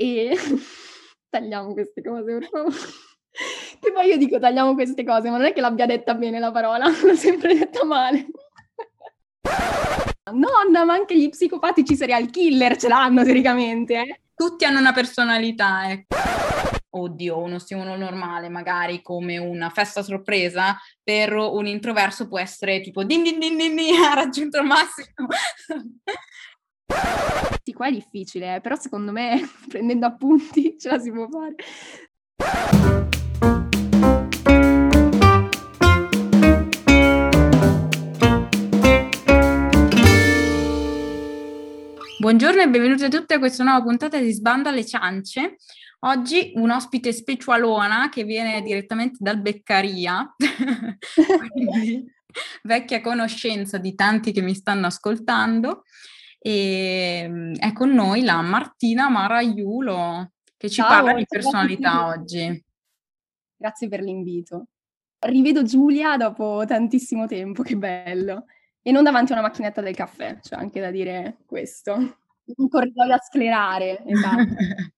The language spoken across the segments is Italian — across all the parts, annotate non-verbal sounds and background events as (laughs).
E (laughs) tagliamo queste cose, per favore. (laughs) Che poi io dico tagliamo queste cose, ma non è che l'abbia detta bene la parola, (laughs) l'ho sempre detta male. Nonna, ma anche gli psicopatici serial killer ce l'hanno teoricamente, eh? Tutti hanno una personalità, ecco. Oddio, uno stimolo normale, magari come una festa sorpresa, per un introverso può essere tipo din din din din, din ha raggiunto il massimo. Sì, qua è difficile, eh, però secondo me (laughs) prendendo appunti ce la si può fare. Buongiorno e benvenuti a tutti a questa nuova puntata di Sbanda alle ciance. Oggi un ospite specialona che viene direttamente dal Beccaria, (laughs) quindi (laughs) vecchia conoscenza di tanti che mi stanno ascoltando. E mm, è con noi la Martina Maraiulo che ci Ciao, parla di personalità oggi. Grazie per l'invito. Rivedo Giulia dopo tantissimo tempo, che bello. E non davanti a una macchinetta del caffè, c'è anche da dire questo. Un corridoio a sclerare, esatto. (laughs)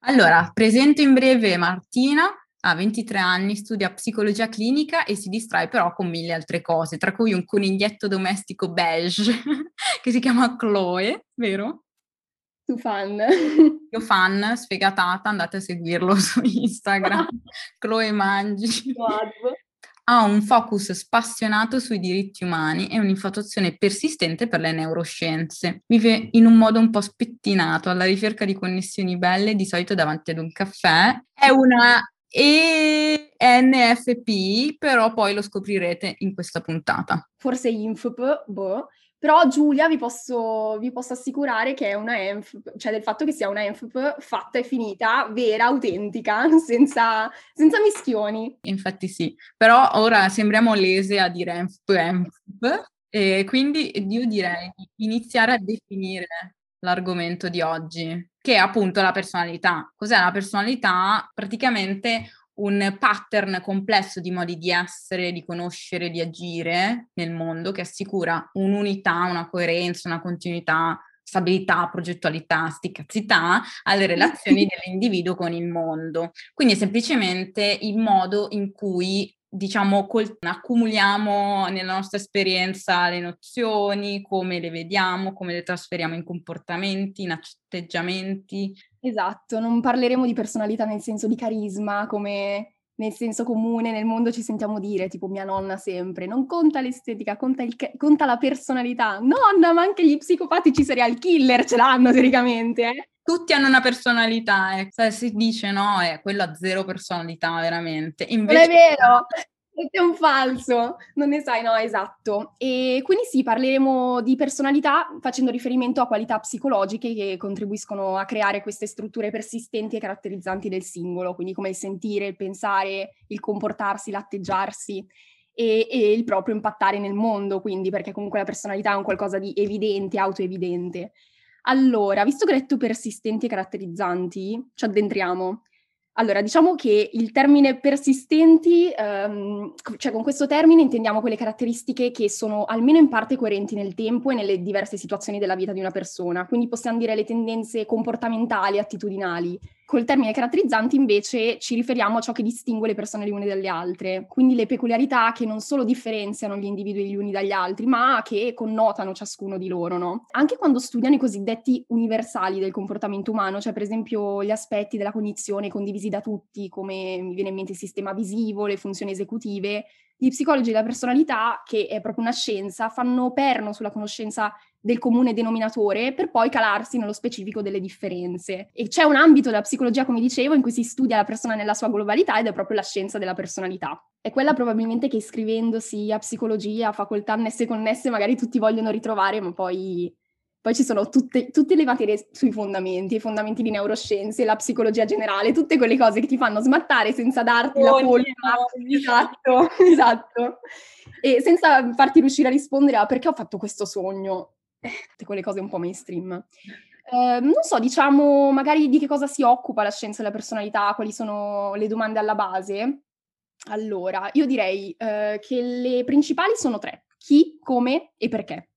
allora, presento in breve Martina, ha 23 anni, studia psicologia clinica e si distrae però con mille altre cose, tra cui un coniglietto domestico beige (laughs) che si chiama Chloe, vero? Tu fan? Io fan, sfegatata, andate a seguirlo (laughs) su Instagram. (laughs) Chloe Mangi. Ha un focus spassionato sui diritti umani e un'infatuazione persistente per le neuroscienze. Vive in un modo un po' spettinato, alla ricerca di connessioni belle, di solito davanti ad un caffè. È una ENFP, però poi lo scoprirete in questa puntata. Forse INFP, boh. Però Giulia vi posso, vi posso assicurare che è una ENFP, cioè del fatto che sia una ENFP fatta e finita, vera, autentica, (laughs) senza, senza mischioni. Infatti sì, però ora sembriamo lese a dire ENFP, ENFP, e quindi io direi di iniziare a definire l'argomento di oggi, che è appunto la personalità. Cos'è la personalità? Praticamente un pattern complesso di modi di essere, di conoscere, di agire nel mondo che assicura un'unità, una coerenza, una continuità, stabilità, progettualità, sticazzità alle relazioni dell'individuo con il mondo. Quindi è semplicemente il modo in cui diciamo, col- accumuliamo nella nostra esperienza le nozioni, come le vediamo, come le trasferiamo in comportamenti, in atteggiamenti. Esatto, non parleremo di personalità nel senso di carisma, come nel senso comune nel mondo ci sentiamo dire, tipo mia nonna sempre, non conta l'estetica, conta, ca- conta la personalità. Nonna, ma anche gli psicopatici serial killer ce l'hanno teoricamente, eh? Tutti hanno una personalità, eh. Cioè, si dice no, è quello ha zero personalità veramente. Non è vero, è un falso, non ne sai, no, esatto. E quindi sì, parleremo di personalità facendo riferimento a qualità psicologiche che contribuiscono a creare queste strutture persistenti e caratterizzanti del singolo, quindi come il sentire, il pensare, il comportarsi, l'atteggiarsi e, e il proprio impattare nel mondo, quindi perché comunque la personalità è un qualcosa di evidente, autoevidente. Allora, visto che ho detto persistenti e caratterizzanti, ci addentriamo. Allora, diciamo che il termine persistenti, ehm, cioè con questo termine intendiamo quelle caratteristiche che sono almeno in parte coerenti nel tempo e nelle diverse situazioni della vita di una persona, quindi possiamo dire le tendenze comportamentali, attitudinali. Col termine caratterizzanti invece ci riferiamo a ciò che distingue le persone le une dalle altre, quindi le peculiarità che non solo differenziano gli individui gli uni dagli altri, ma che connotano ciascuno di loro, no? Anche quando studiano i cosiddetti universali del comportamento umano, cioè per esempio gli aspetti della cognizione condivisi da tutti, come mi viene in mente il sistema visivo, le funzioni esecutive, gli psicologi della personalità, che è proprio una scienza, fanno perno sulla conoscenza del comune denominatore per poi calarsi nello specifico delle differenze. E c'è un ambito della psicologia, come dicevo, in cui si studia la persona nella sua globalità ed è proprio la scienza della personalità. È quella probabilmente che iscrivendosi a psicologia, a facoltà annesse e connesse, magari tutti vogliono ritrovare, ma poi poi ci sono tutte, tutte, le materie sui fondamenti, i fondamenti di neuroscienze, la psicologia generale, tutte quelle cose che ti fanno smattare senza darti oh, la colpa. Esatto, esatto. E senza farti riuscire a rispondere a perché ho fatto questo sogno. Eh, tutte quelle cose un po' mainstream. Eh, non so, diciamo, magari di che cosa si occupa la scienza della personalità, quali sono le domande alla base. Allora, io direi eh, che le principali sono tre. Chi, come e perché.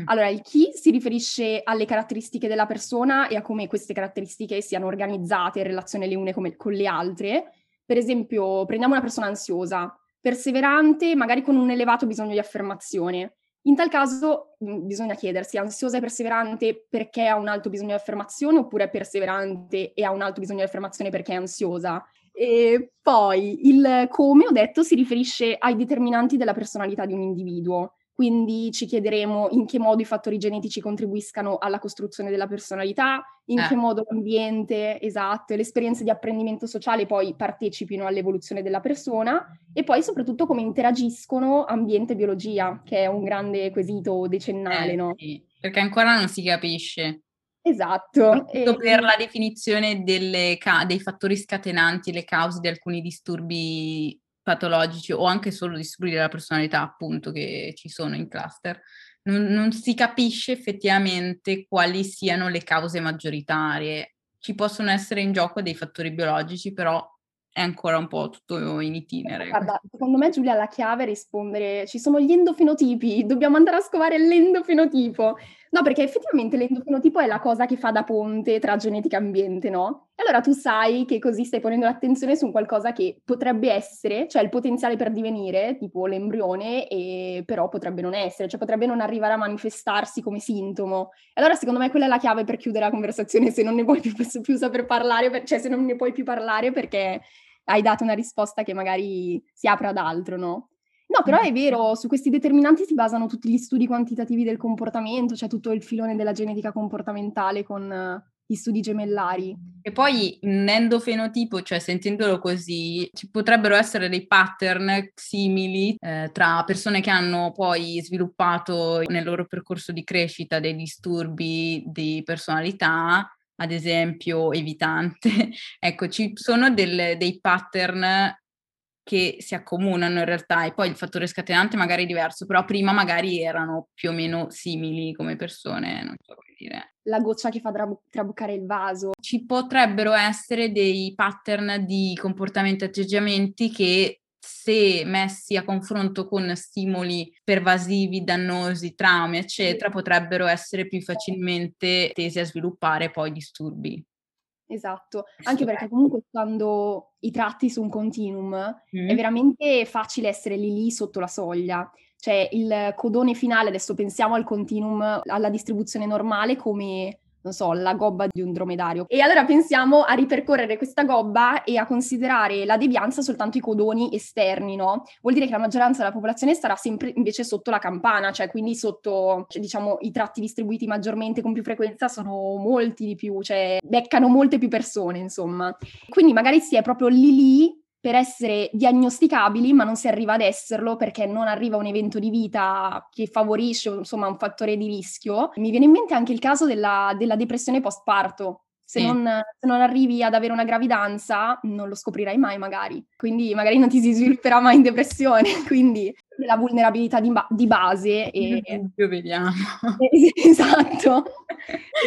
Mm. Allora, il chi si riferisce alle caratteristiche della persona e a come queste caratteristiche siano organizzate in relazione le une come, con le altre. Per esempio, prendiamo una persona ansiosa, perseverante, magari con un elevato bisogno di affermazione. In tal caso mm, bisogna chiedersi, ansiosa e perseverante perché ha un alto bisogno di affermazione oppure è perseverante e ha un alto bisogno di affermazione perché è ansiosa? E poi il come, ho detto, si riferisce ai determinanti della personalità di un individuo. Quindi ci chiederemo in che modo i fattori genetici contribuiscano alla costruzione della personalità, in eh. che modo l'ambiente, esatto, e le esperienze di apprendimento sociale poi partecipino all'evoluzione della persona e poi soprattutto come interagiscono ambiente e biologia, che è un grande quesito decennale, eh, no? Sì, perché ancora non si capisce. Esatto. E... Per la definizione ca- dei fattori scatenanti, le cause di alcuni disturbi patologici o anche solo disturbi della personalità, appunto, che ci sono in cluster, non, non si capisce effettivamente quali siano le cause maggioritarie. Ci possono essere in gioco dei fattori biologici, però è ancora un po' tutto in itinere. Guarda, secondo me Giulia la chiave è rispondere ci sono gli endofenotipi, dobbiamo andare a scovare l'endofenotipo. No, perché effettivamente l'endofenotipo è la cosa che fa da ponte tra genetica e ambiente, no? E allora tu sai che così stai ponendo l'attenzione su qualcosa che potrebbe essere, cioè il potenziale per divenire, tipo l'embrione, e però potrebbe non essere, cioè potrebbe non arrivare a manifestarsi come sintomo. E allora secondo me quella è la chiave per chiudere la conversazione, se non ne puoi più, più saper parlare, cioè se non ne puoi più parlare perché hai dato una risposta che magari si apre ad altro, no? No, però è vero, su questi determinanti si basano tutti gli studi quantitativi del comportamento, cioè tutto il filone della genetica comportamentale con uh, gli studi gemellari. E poi un endofenotipo, cioè sentendolo così, ci potrebbero essere dei pattern simili eh, tra persone che hanno poi sviluppato nel loro percorso di crescita dei disturbi di personalità ad esempio evitante, (laughs) ecco, ci sono del, dei pattern che si accomunano in realtà e poi il fattore scatenante magari è diverso, però prima magari erano più o meno simili come persone, non so come dire. La goccia che fa trabu- traboccare il vaso. Ci potrebbero essere dei pattern di comportamenti e atteggiamenti che se messi a confronto con stimoli pervasivi, dannosi, traumi, eccetera, potrebbero essere più facilmente tesi a sviluppare poi disturbi. Esatto, anche perché comunque quando i tratti su un continuum mm. è veramente facile essere lì lì sotto la soglia. Cioè il codone finale, adesso pensiamo al continuum, alla distribuzione normale come non so, la gobba di un dromedario. E allora pensiamo a ripercorrere questa gobba e a considerare la devianza soltanto i codoni esterni, no? Vuol dire che la maggioranza della popolazione starà sempre invece sotto la campana, cioè quindi sotto, cioè, diciamo, i tratti distribuiti maggiormente con più frequenza sono molti di più, cioè beccano molte più persone, insomma. Quindi magari si è proprio lì lì per essere diagnosticabili, ma non si arriva ad esserlo perché non arriva un evento di vita che favorisce insomma un fattore di rischio. Mi viene in mente anche il caso della, della depressione postparto. Se, sì. non, se, non, arrivi ad avere una gravidanza, non lo scoprirai mai, magari. Quindi, magari non ti si svilupperà mai in depressione. (laughs) Quindi, la vulnerabilità di, ba- di base. E... Più vediamo. (laughs) esatto.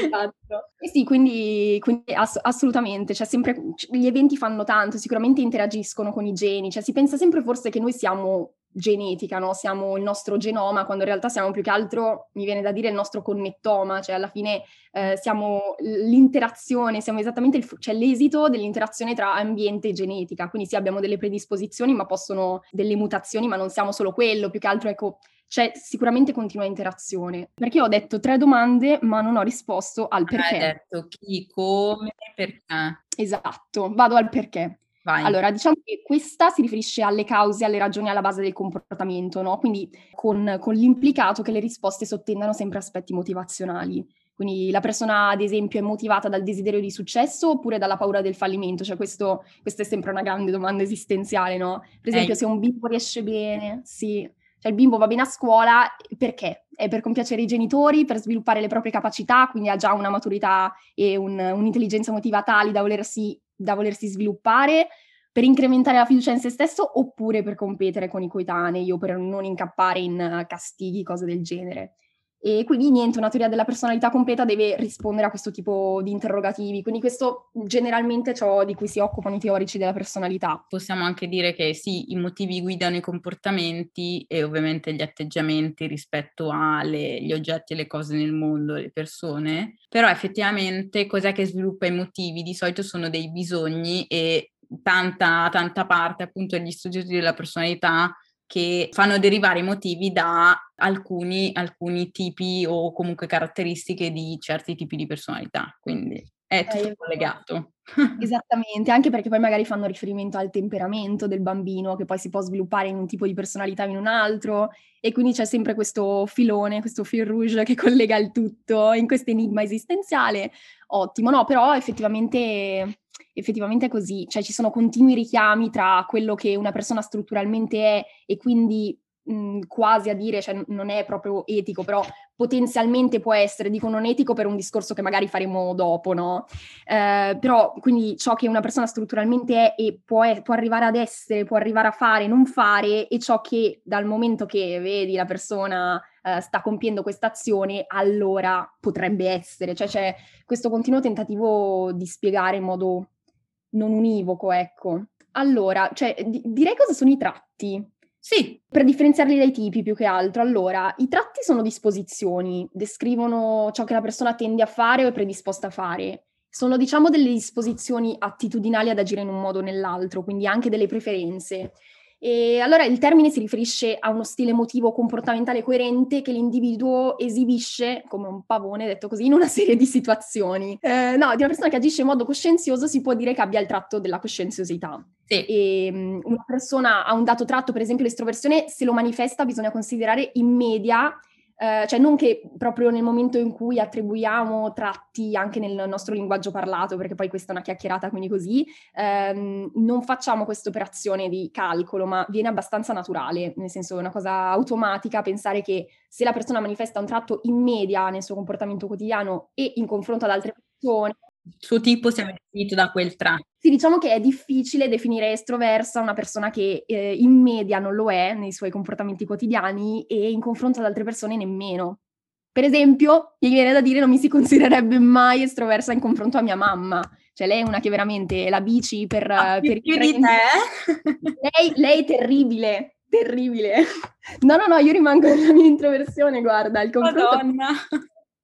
esatto. E sì, quindi, quindi ass- assolutamente. Cioè, sempre, gli eventi fanno tanto, sicuramente interagiscono con i geni. Cioè, si pensa sempre forse che noi siamo genetica, no? Siamo il nostro genoma, quando in realtà siamo più che altro, mi viene da dire, il nostro connettoma, cioè alla fine eh, siamo l'interazione, siamo esattamente il, cioè l'esito dell'interazione tra ambiente e genetica. Quindi sì, abbiamo delle predisposizioni, ma possono delle mutazioni, ma non siamo solo quello, più che altro ecco c'è sicuramente continua interazione. Perché ho detto tre domande, ma non ho risposto al perché. Hai detto chi, come, perché. Esatto, vado al perché. Vai. Allora, diciamo che questa si riferisce alle cause, alle ragioni alla base del comportamento, no? Quindi con, con l'implicato che le risposte sottendano sempre aspetti motivazionali. Quindi la persona, ad esempio, è motivata dal desiderio di successo oppure dalla paura del fallimento? Cioè, questo, questa è sempre una grande domanda esistenziale, no? Per esempio, eh. se un bimbo riesce bene, sì. Cioè, il bimbo va bene a scuola, perché? È per compiacere i genitori, per sviluppare le proprie capacità, quindi ha già una maturità e un, un'intelligenza emotiva tali da volersi da volersi sviluppare per incrementare la fiducia in se stesso oppure per competere con i coetanei o per non incappare in castighi, cose del genere. E quindi niente, una teoria della personalità completa deve rispondere a questo tipo di interrogativi. Quindi questo generalmente è ciò di cui si occupano i teorici della personalità. Possiamo anche dire che sì, i motivi guidano i comportamenti e ovviamente gli atteggiamenti rispetto agli oggetti e le cose nel mondo, le persone, però effettivamente cos'è che sviluppa i motivi? Di solito sono dei bisogni e tanta, tanta parte appunto degli studiosi della personalità che fanno derivare i motivi da alcuni, alcuni tipi o comunque caratteristiche di certi tipi di personalità. Quindi è tutto eh, collegato. Esattamente, anche perché poi magari fanno riferimento al temperamento del bambino che poi si può sviluppare in un tipo di personalità o in un altro e quindi c'è sempre questo filone, questo fil rouge che (laughs) collega il tutto in questo enigma esistenziale. Ottimo, no, però effettivamente effettivamente è così, cioè ci sono continui richiami tra quello che una persona strutturalmente è e quindi mh, quasi a dire, cioè non è proprio etico, però potenzialmente può essere, dico non etico per un discorso che magari faremo dopo, no? Eh, però quindi ciò che una persona strutturalmente è e può, è, può arrivare ad essere, può arrivare a fare, non fare, e ciò che dal momento che vedi la persona eh, sta compiendo questa azione, allora potrebbe essere, cioè c'è questo continuo tentativo di spiegare in modo non univoco, ecco. Allora, cioè, di- direi cosa sono i tratti. Sì. Per differenziarli dai tipi più che altro. Allora, i tratti sono disposizioni, descrivono ciò che la persona tende a fare o è predisposta a fare. Sono, diciamo, delle disposizioni attitudinali ad agire in un modo o nell'altro, quindi anche delle preferenze. E allora il termine si riferisce a uno stile emotivo comportamentale coerente che l'individuo esibisce come un pavone, detto così, in una serie di situazioni. Eh, no, di una persona che agisce in modo coscienzioso si può dire che abbia il tratto della coscienziosità. Sì. E, um, una persona ha un dato tratto, per esempio l'estroversione, se lo manifesta bisogna considerare in media Uh, cioè non che proprio nel momento in cui attribuiamo tratti anche nel nostro linguaggio parlato, perché poi questa è una chiacchierata, quindi così, um, non facciamo questa operazione di calcolo, ma viene abbastanza naturale, nel senso è una cosa automatica pensare che se la persona manifesta un tratto in media nel suo comportamento quotidiano e in confronto ad altre persone, il suo tipo si è definito da quel tratto. Sì, diciamo che è difficile definire estroversa una persona che eh, in media non lo è nei suoi comportamenti quotidiani e in confronto ad altre persone nemmeno. Per esempio, mi viene da dire non mi si considererebbe mai estroversa in confronto a mia mamma. Cioè lei è una che veramente la bici per... Ah, per più di te? Lei, lei è terribile, terribile. No, no, no, io rimango nella mia introversione, guarda, il confronto... Madonna!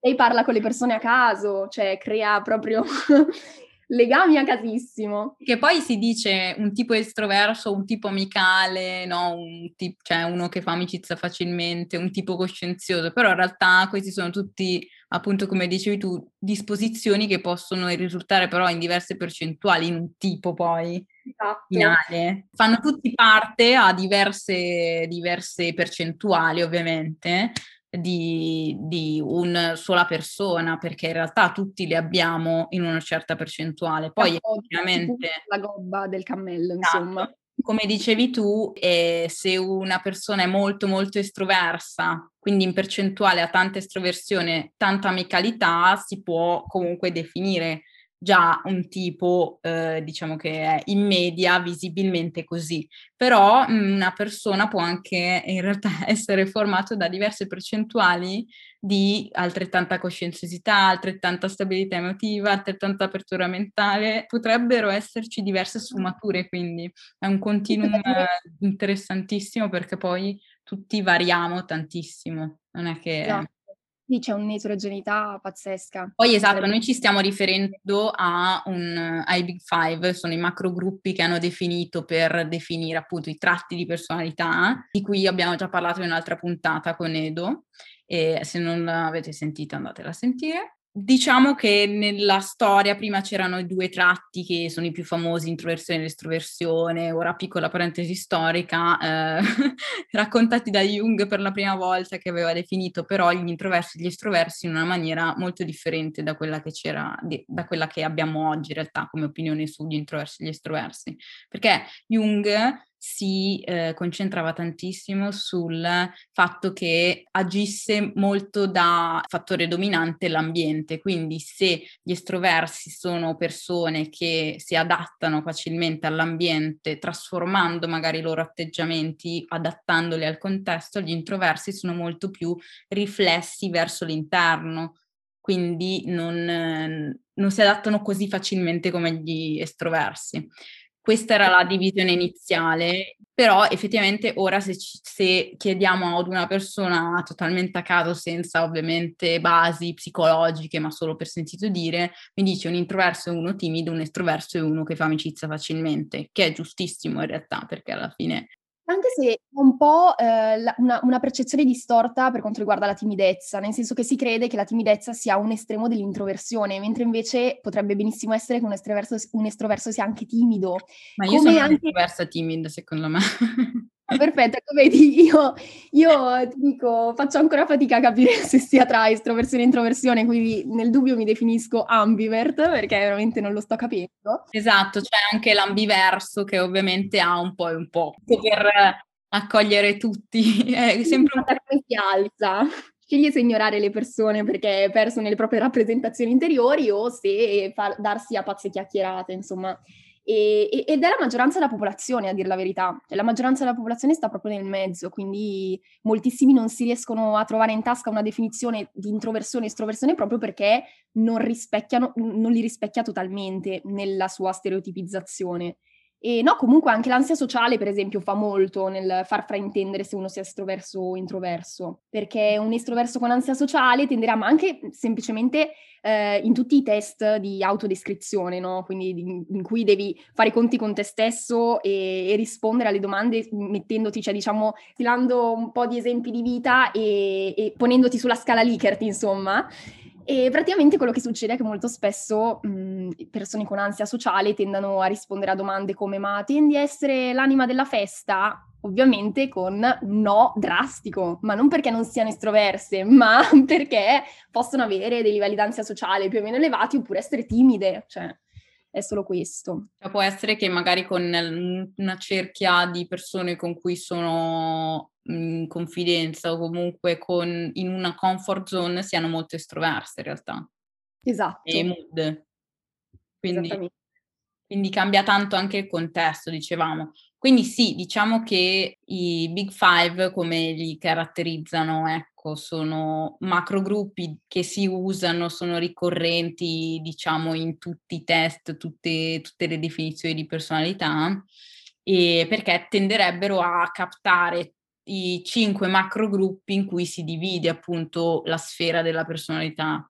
Lei parla con le persone a caso, cioè crea proprio (laughs) legami a casissimo. Che poi si dice un tipo estroverso, un tipo amicale, no? un tip, cioè uno che fa amicizia facilmente, un tipo coscienzioso, però in realtà questi sono tutti, appunto come dicevi tu, disposizioni che possono risultare però in diverse percentuali in un tipo poi. Esatto. Finale. Fanno tutti parte a diverse, diverse percentuali ovviamente, di, di una sola persona, perché in realtà tutti li abbiamo in una certa percentuale. Poi ovviamente... La gobba del cammello, insomma. Come dicevi tu, eh, se una persona è molto molto estroversa, quindi in percentuale ha tanta estroversione, tanta amicalità, si può comunque definire già un tipo, eh, diciamo che è in media visibilmente così, però mm, una persona può anche in realtà (laughs) essere formato da diverse percentuali di altrettanta coscienziosità, altrettanta stabilità emotiva, altrettanta apertura mentale, potrebbero esserci diverse sfumature, quindi è un continuum interessantissimo perché poi tutti variamo tantissimo, non è che... Esatto. Sì, c'è un'eterogeneità pazzesca. Poi esatto, noi ci stiamo riferendo a un, ai Big Five, sono i macro gruppi che hanno definito per definire appunto i tratti di personalità, di cui abbiamo già parlato in un'altra puntata con Edo, e se non l'avete sentita andatela a sentire. Diciamo che nella storia prima c'erano i due tratti che sono i più famosi, introversione e estroversione, ora piccola parentesi storica, eh, (laughs) raccontati da Jung per la prima volta che aveva definito però gli introversi e gli estroversi in una maniera molto differente da quella che da quella che abbiamo oggi in realtà come opinione sugli introversi e gli estroversi. Perché Jung si eh, concentrava tantissimo sul fatto che agisse molto da fattore dominante l'ambiente, quindi se gli estroversi sono persone che si adattano facilmente all'ambiente, trasformando magari i loro atteggiamenti, adattandoli al contesto, gli introversi sono molto più riflessi verso l'interno, quindi non, non si adattano così facilmente come gli estroversi. Questa era la divisione iniziale, però effettivamente ora se, se, chiediamo ad una persona totalmente a caso, senza ovviamente basi psicologiche, ma solo per sentito dire, mi dice un introverso è uno timido, un estroverso è uno che fa amicizia facilmente, che è giustissimo in realtà, perché alla fine anche se un po' eh, la, una, una, percezione distorta per quanto riguarda la timidezza, nel senso che si crede che la timidezza sia un estremo dell'introversione, mentre invece potrebbe benissimo essere che un estroverso, un estroverso sia anche timido. Ma io Come sono anche... un'estroversa timida, secondo me. (laughs) Ah, perfetto, ecco vedi, io, io, ti dico, faccio ancora fatica a capire se sia tra estroversione e introversione, quindi nel dubbio mi definisco ambivert perché veramente non lo sto capendo. Esatto, c'è anche l'ambiverso che ovviamente ha un po' e un po' per accogliere tutti. (laughs) È sempre un po' si alza. Sceglie se ignorare le persone perché è perso nelle proprie rappresentazioni interiori o se far, darsi a pazze chiacchierate, insomma. E, ed è la maggioranza della popolazione, a dire la verità. Cioè, la maggioranza della popolazione sta proprio nel mezzo, quindi moltissimi non si riescono a trovare in tasca una definizione di introversione e estroversione proprio perché non, non li rispecchia totalmente nella sua stereotipizzazione. E no, comunque anche l'ansia sociale, per esempio, fa molto nel far fraintendere se uno sia estroverso o introverso, perché un estroverso con ansia sociale tenderà, ma anche semplicemente eh, in tutti i test di autodescrizione, no? Quindi in, cui devi fare i conti con te stesso e, e, rispondere alle domande mettendoti, cioè diciamo, stilando un po' di esempi di vita e, e ponendoti sulla scala Likert, insomma. E praticamente quello che succede è che molto spesso mh, persone con ansia sociale tendano a rispondere a domande come ma tendi a essere l'anima della festa? Ovviamente con no drastico, ma non perché non siano estroverse, (laughs) ma perché possono avere dei livelli d'ansia sociale più o meno elevati oppure essere timide, cioè è solo questo. Cioè, può essere che magari con una cerchia di persone con cui sono in confidenza o comunque con, in una comfort zone siano molto estroverse in realtà. Esatto. E mood. Quindi, quindi cambia tanto anche il contesto, dicevamo. Quindi sì, diciamo che i Big Five, come li caratterizzano, ecco, sono macrogruppi che si usano, sono ricorrenti, diciamo, in tutti i test, tutte, tutte le definizioni di personalità, e perché tenderebbero a captare i cinque macrogruppi in cui si divide appunto la sfera della personalità.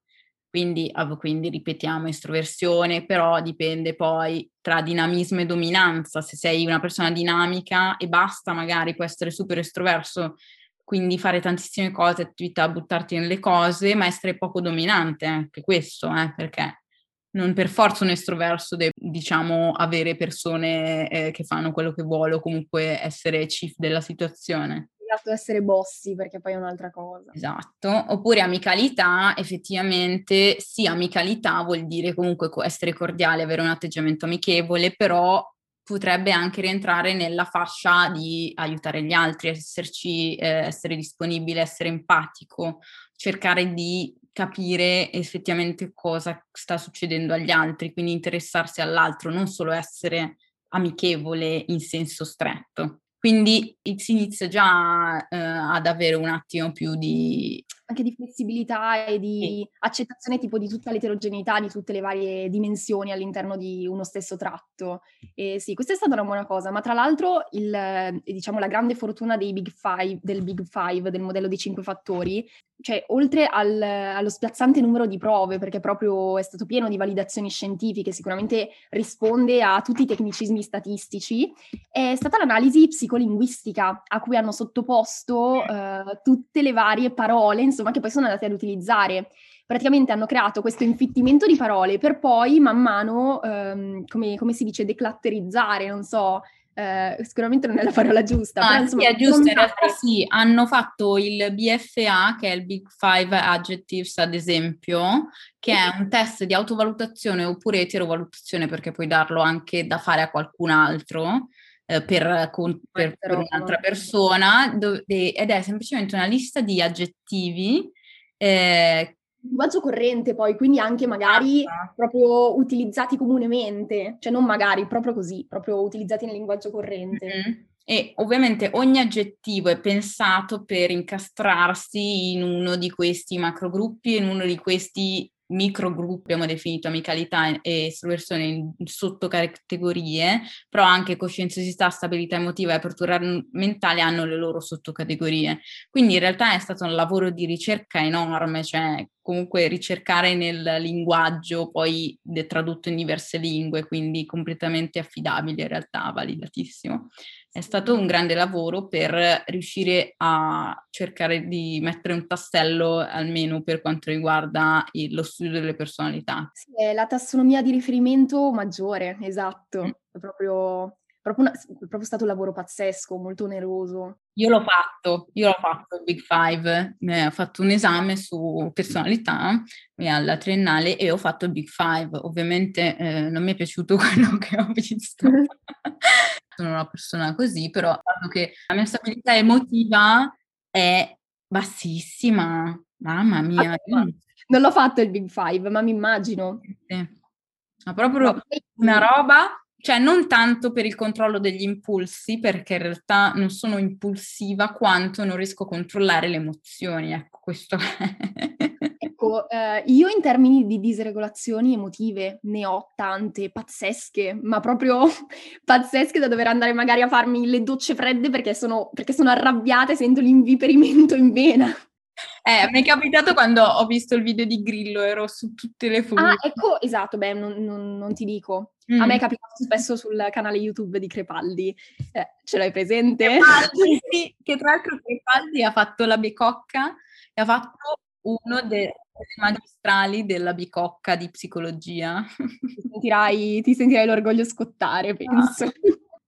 Quindi, quindi, ripetiamo estroversione, però dipende poi tra dinamismo e dominanza. Se sei una persona dinamica e basta, magari può essere super estroverso, quindi fare tantissime cose, attività, buttarti nelle cose, ma essere poco dominante, anche questo, eh, perché non per forza un estroverso deve, diciamo, avere persone eh, che fanno quello che vuole o comunque essere chief della situazione. Esatto, essere bossi perché poi è un'altra cosa. Esatto, oppure amicalità, effettivamente sì, amicalità vuol dire comunque essere cordiale, avere un atteggiamento amichevole, però potrebbe anche rientrare nella fascia di aiutare gli altri, esserci, eh, essere disponibile, essere empatico, cercare di capire effettivamente cosa sta succedendo agli altri, quindi interessarsi all'altro, non solo essere amichevole in senso stretto. Quindi si inizia già eh, ad avere un attimo più di anche di flessibilità e di sì. accettazione tipo di tutta l'eterogeneità, di tutte le varie dimensioni all'interno di uno stesso tratto. E sì, questa è stata una buona cosa, ma tra l'altro il, diciamo, la grande fortuna big five, del Big Five, del modello dei cinque fattori, cioè oltre al, allo spiazzante numero di prove, perché proprio è stato pieno di validazioni scientifiche, sicuramente risponde a tutti i tecnicismi statistici, è stata l'analisi psicolinguistica a cui hanno sottoposto eh, tutte le varie parole, insomma, che poi sono andate ad utilizzare. Praticamente hanno creato questo infittimento di parole per poi man mano, ehm, come, come, si dice, declatterizzare, non so, eh, sicuramente non è la parola giusta. Ah, però, insomma, sì, è giusto, in realtà sì, hanno fatto il BFA, che è il Big Five Adjectives ad esempio, che è un test di autovalutazione oppure eterovalutazione, perché puoi darlo anche da fare a qualcun altro, eh, per, con, per, per, un'altra persona dove, ed è semplicemente una lista di aggettivi eh, linguaggio corrente poi, quindi anche magari ah, proprio utilizzati comunemente, cioè non magari, proprio così, proprio utilizzati nel linguaggio corrente. Mm-hmm. E ovviamente ogni aggettivo è pensato per incastrarsi in uno di questi macrogruppi, in uno di questi microgruppi, abbiamo definito amicalità e estroversione in sottocategorie, però anche coscienziosità, stabilità emotiva e apertura mentale hanno le loro sottocategorie. Quindi in realtà è stato un lavoro di ricerca enorme, cioè comunque ricercare nel linguaggio poi tradotto in diverse lingue, quindi completamente affidabile in realtà, validatissimo. È stato un grande lavoro per riuscire a cercare di mettere un tassello almeno per quanto riguarda il, lo studio delle personalità. Sì, è la tassonomia di riferimento maggiore, esatto, mm. è proprio proprio, una, proprio stato un lavoro pazzesco, molto oneroso. Io l'ho fatto, io l'ho fatto il Big Five, ho fatto un esame su personalità alla triennale e ho fatto il Big Five. Ovviamente eh, non mi è piaciuto (laughs) quello che ho visto. (laughs) Sono una persona così, però dato che la mia stabilità emotiva è bassissima. Mamma mia. Non l'ho fatto il Big Five, ma mi immagino. Sì. Ma proprio una roba cioè non tanto per il controllo degli impulsi, perché in realtà non sono impulsiva quanto non riesco a controllare le emozioni, ecco questo. ecco, eh, io in termini di disregolazioni emotive ne ho tante, pazzesche, ma proprio (laughs) pazzesche da dover andare magari a farmi le docce fredde perché sono, perché sono arrabbiata e sento l'inviperimento in vena. Eh, mi è capitato quando ho visto il video di Grillo, ero su tutte le foglie. Ah, ecco, esatto, beh, non, non, non ti dico. Mm. A me è capitato spesso sul canale YouTube di Crepaldi. Eh, ce l'hai presente? Crepaldi, (laughs) sì, che tra l'altro Crepaldi ha fatto la bicocca e ha fatto uno dei magistrali della bicocca di psicologia. Ti sentirai, ti sentirai l'orgoglio scottare, penso. Ah.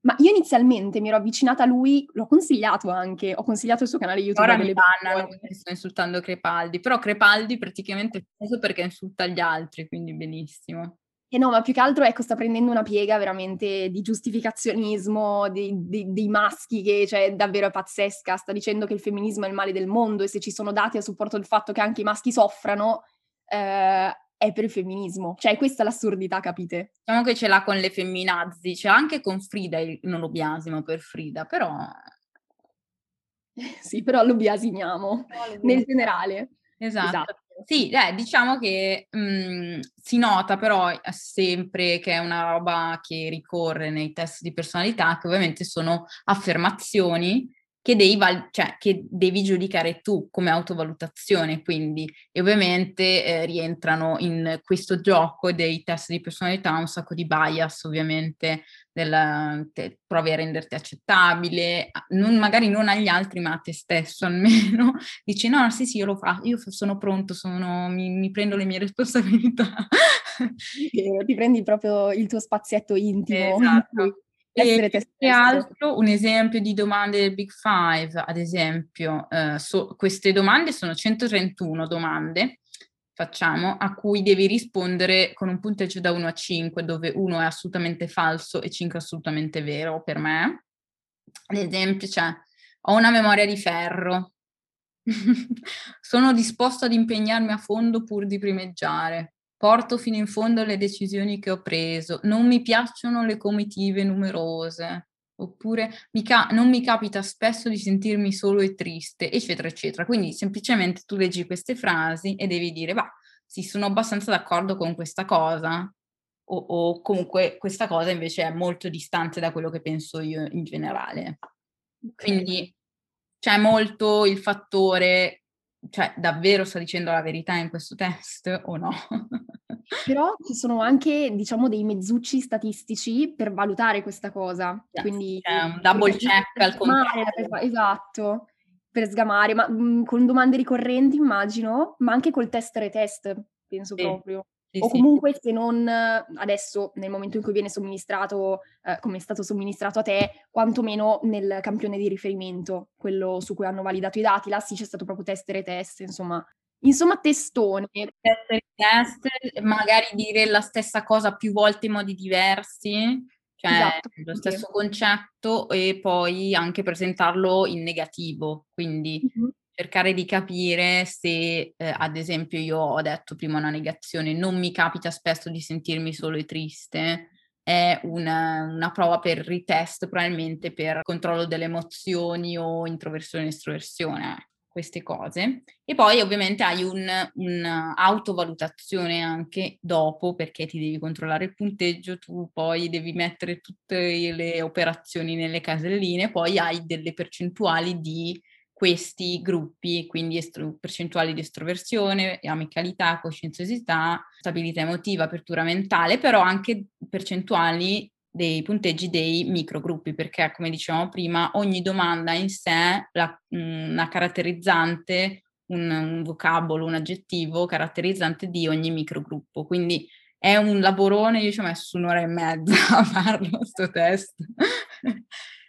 Ma io inizialmente mi ero avvicinata a lui, l'ho consigliato anche, ho consigliato il suo canale YouTube. Ora mi bannano perché sto insultando Crepaldi, però Crepaldi praticamente è famoso perché insulta gli altri, quindi benissimo. E no, ma più che altro ecco, sta prendendo una piega veramente di giustificazionismo dei, dei, dei maschi che cioè, davvero è pazzesca. Sta dicendo che il femminismo è il male del mondo e se ci sono dati a supporto del fatto che anche i maschi soffrano, eh, è per il femminismo. Cioè, questa è l'assurdità, capite? Diciamo che ce l'ha con le femminazzi, l'ha anche con Frida, non lo biasimo per Frida, però... (laughs) sì, però lo biasimiamo, no, nel generale. Esatto. esatto. Sì, eh, diciamo che mh, si nota però sempre che è una roba che ricorre nei test di personalità, che ovviamente sono affermazioni che devi, val- cioè, che devi giudicare tu come autovalutazione, quindi e ovviamente eh, rientrano in questo gioco dei test di personalità un sacco di bias, ovviamente, del, te, provi a renderti accettabile, non, magari non agli altri, ma a te stesso almeno, (laughs) dici no, sì, sì, io lo faccio, io sono pronto, sono, mi, mi prendo le mie responsabilità. ti prendi proprio il tuo spazietto intimo. Esatto (laughs) essere te stesso. altro, un esempio di domande del Big Five, ad esempio, eh, so, queste domande sono 131 domande, facciamo, a cui devi rispondere con un punteggio da 1 a 5, dove 1 è assolutamente falso e 5 è assolutamente vero per me. Ad esempio, cioè, ho una memoria di ferro, (laughs) sono disposto ad impegnarmi a fondo pur di primeggiare porto fino in fondo le decisioni che ho preso, non mi piacciono le comitive numerose, oppure mi ca- non mi capita spesso di sentirmi solo e triste, eccetera, eccetera. Quindi semplicemente tu leggi queste frasi e devi dire, bah, sì, sono abbastanza d'accordo con questa cosa, o, o comunque questa cosa invece è molto distante da quello che penso io in generale. Quindi c'è molto il fattore cioè davvero sta dicendo la verità in questo test o no? (laughs) Però ci sono anche, diciamo, dei mezzucci statistici per valutare questa cosa. Yes, Quindi c'è un double check al contrario. Esatto, per sgamare, ma mh, mhmm, con domande ricorrenti immagino, ma anche col test retest, penso sì. proprio. Sì, o comunque sì. se non adesso, nel momento in cui viene somministrato, eh, come è stato somministrato a te, quantomeno nel campione di riferimento, quello su cui hanno validato i dati, là sì c'è stato proprio test e retest, insomma, insomma testone. Test e test, magari dire la stessa cosa più volte in modi diversi, cioè esatto. lo stesso concetto e poi anche presentarlo in negativo, quindi mm-hmm. Cercare di capire se, eh, ad esempio, io ho detto prima una negazione, non mi capita spesso di sentirmi solo e triste, è una, una prova per ritest, probabilmente per controllo delle emozioni o introversione e estroversione queste cose. E poi ovviamente hai un'autovalutazione anche dopo perché ti devi controllare il punteggio, tu poi devi mettere tutte le operazioni nelle caselline, poi hai delle percentuali di questi gruppi, quindi estro- percentuali di estroversione, amicalità, coscienziosità, stabilità emotiva, apertura mentale, però anche percentuali dei punteggi dei microgruppi, perché come dicevamo prima, ogni domanda in sé la, una caratterizzante, un, un vocabolo, un aggettivo caratterizzante di ogni microgruppo. Quindi è un lavorone, io ci ho messo un'ora e mezza (laughs) a farlo, questo test.